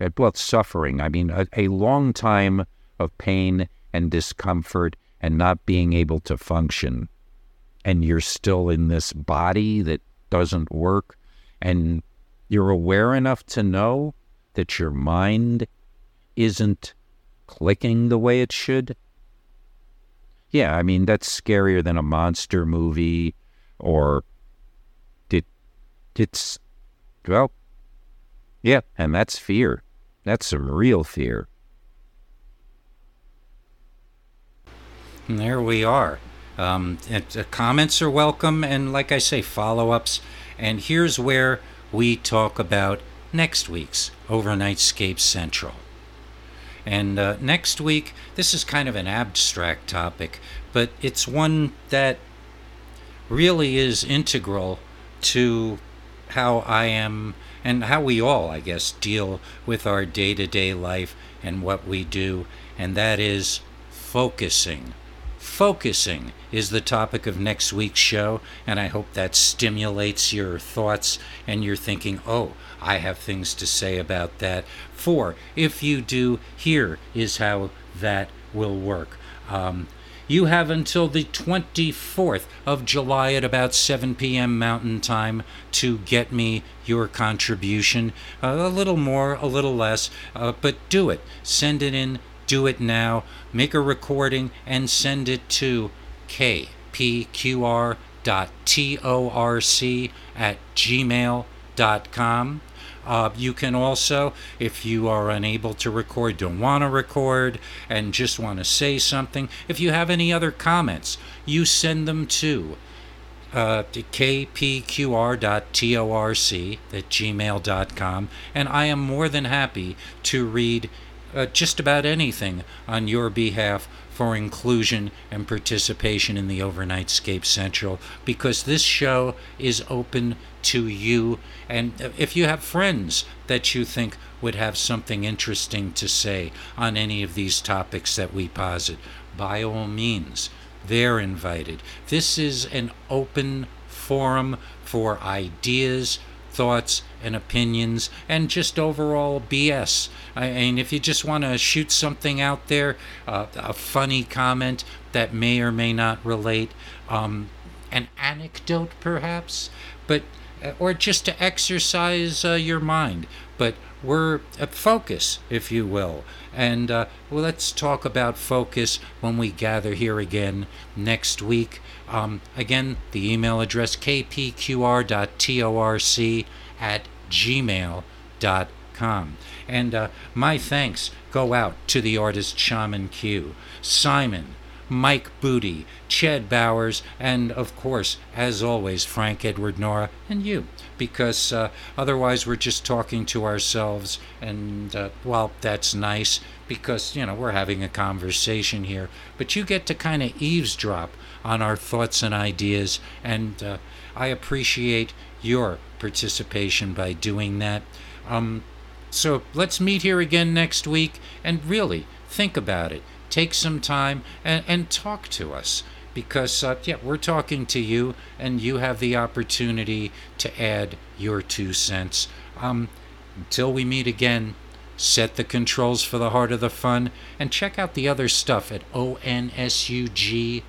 uh, well, suffering. I mean, a, a long time of pain and discomfort and not being able to function. And you're still in this body that doesn't work. And you're aware enough to know that your mind isn't clicking the way it should. Yeah, I mean, that's scarier than a monster movie or did it's, well, yeah, and that's fear. That's some real fear. And there we are. Um, uh, comments are welcome, and like I say, follow ups. And here's where we talk about next week's Overnight Overnightscape Central. And uh, next week, this is kind of an abstract topic, but it's one that really is integral to how I am and how we all, I guess, deal with our day to day life and what we do, and that is focusing. Focusing is the topic of next week's show, and I hope that stimulates your thoughts and you're thinking, oh, I have things to say about that. For if you do, here is how that will work. Um, You have until the 24th of July at about 7 p.m. Mountain Time to get me your contribution. Uh, a little more, a little less, uh, but do it. Send it in. Do it now. Make a recording and send it to kpqr.torc at gmail.com. Uh, you can also, if you are unable to record, don't want to record, and just want to say something, if you have any other comments, you send them to uh, kpqr.torc at gmail.com, and I am more than happy to read uh, just about anything on your behalf for inclusion and participation in the Overnightscape Central because this show is open to you. And if you have friends that you think would have something interesting to say on any of these topics that we posit, by all means, they're invited. This is an open forum for ideas, thoughts, and opinions, and just overall BS. I mean, if you just want to shoot something out there, uh, a funny comment that may or may not relate, um, an anecdote perhaps, but uh, or just to exercise uh, your mind. But we're at focus, if you will. And uh, well, let's talk about focus when we gather here again next week. Um, again, the email address kpqr.torc at gmail.com. And uh, my thanks go out to the artist Shaman Q, Simon, Mike Boody, Chad Bowers, and of course, as always, Frank Edward Nora, and you, because uh, otherwise we're just talking to ourselves, and uh, well, that's nice because you know we're having a conversation here, but you get to kind of eavesdrop on our thoughts and ideas, and uh, I appreciate your participation by doing that. Um, so let's meet here again next week and really think about it. Take some time and, and talk to us because, uh, yeah, we're talking to you and you have the opportunity to add your two cents. Um, until we meet again, set the controls for the heart of the fun and check out the other stuff at onsug.com.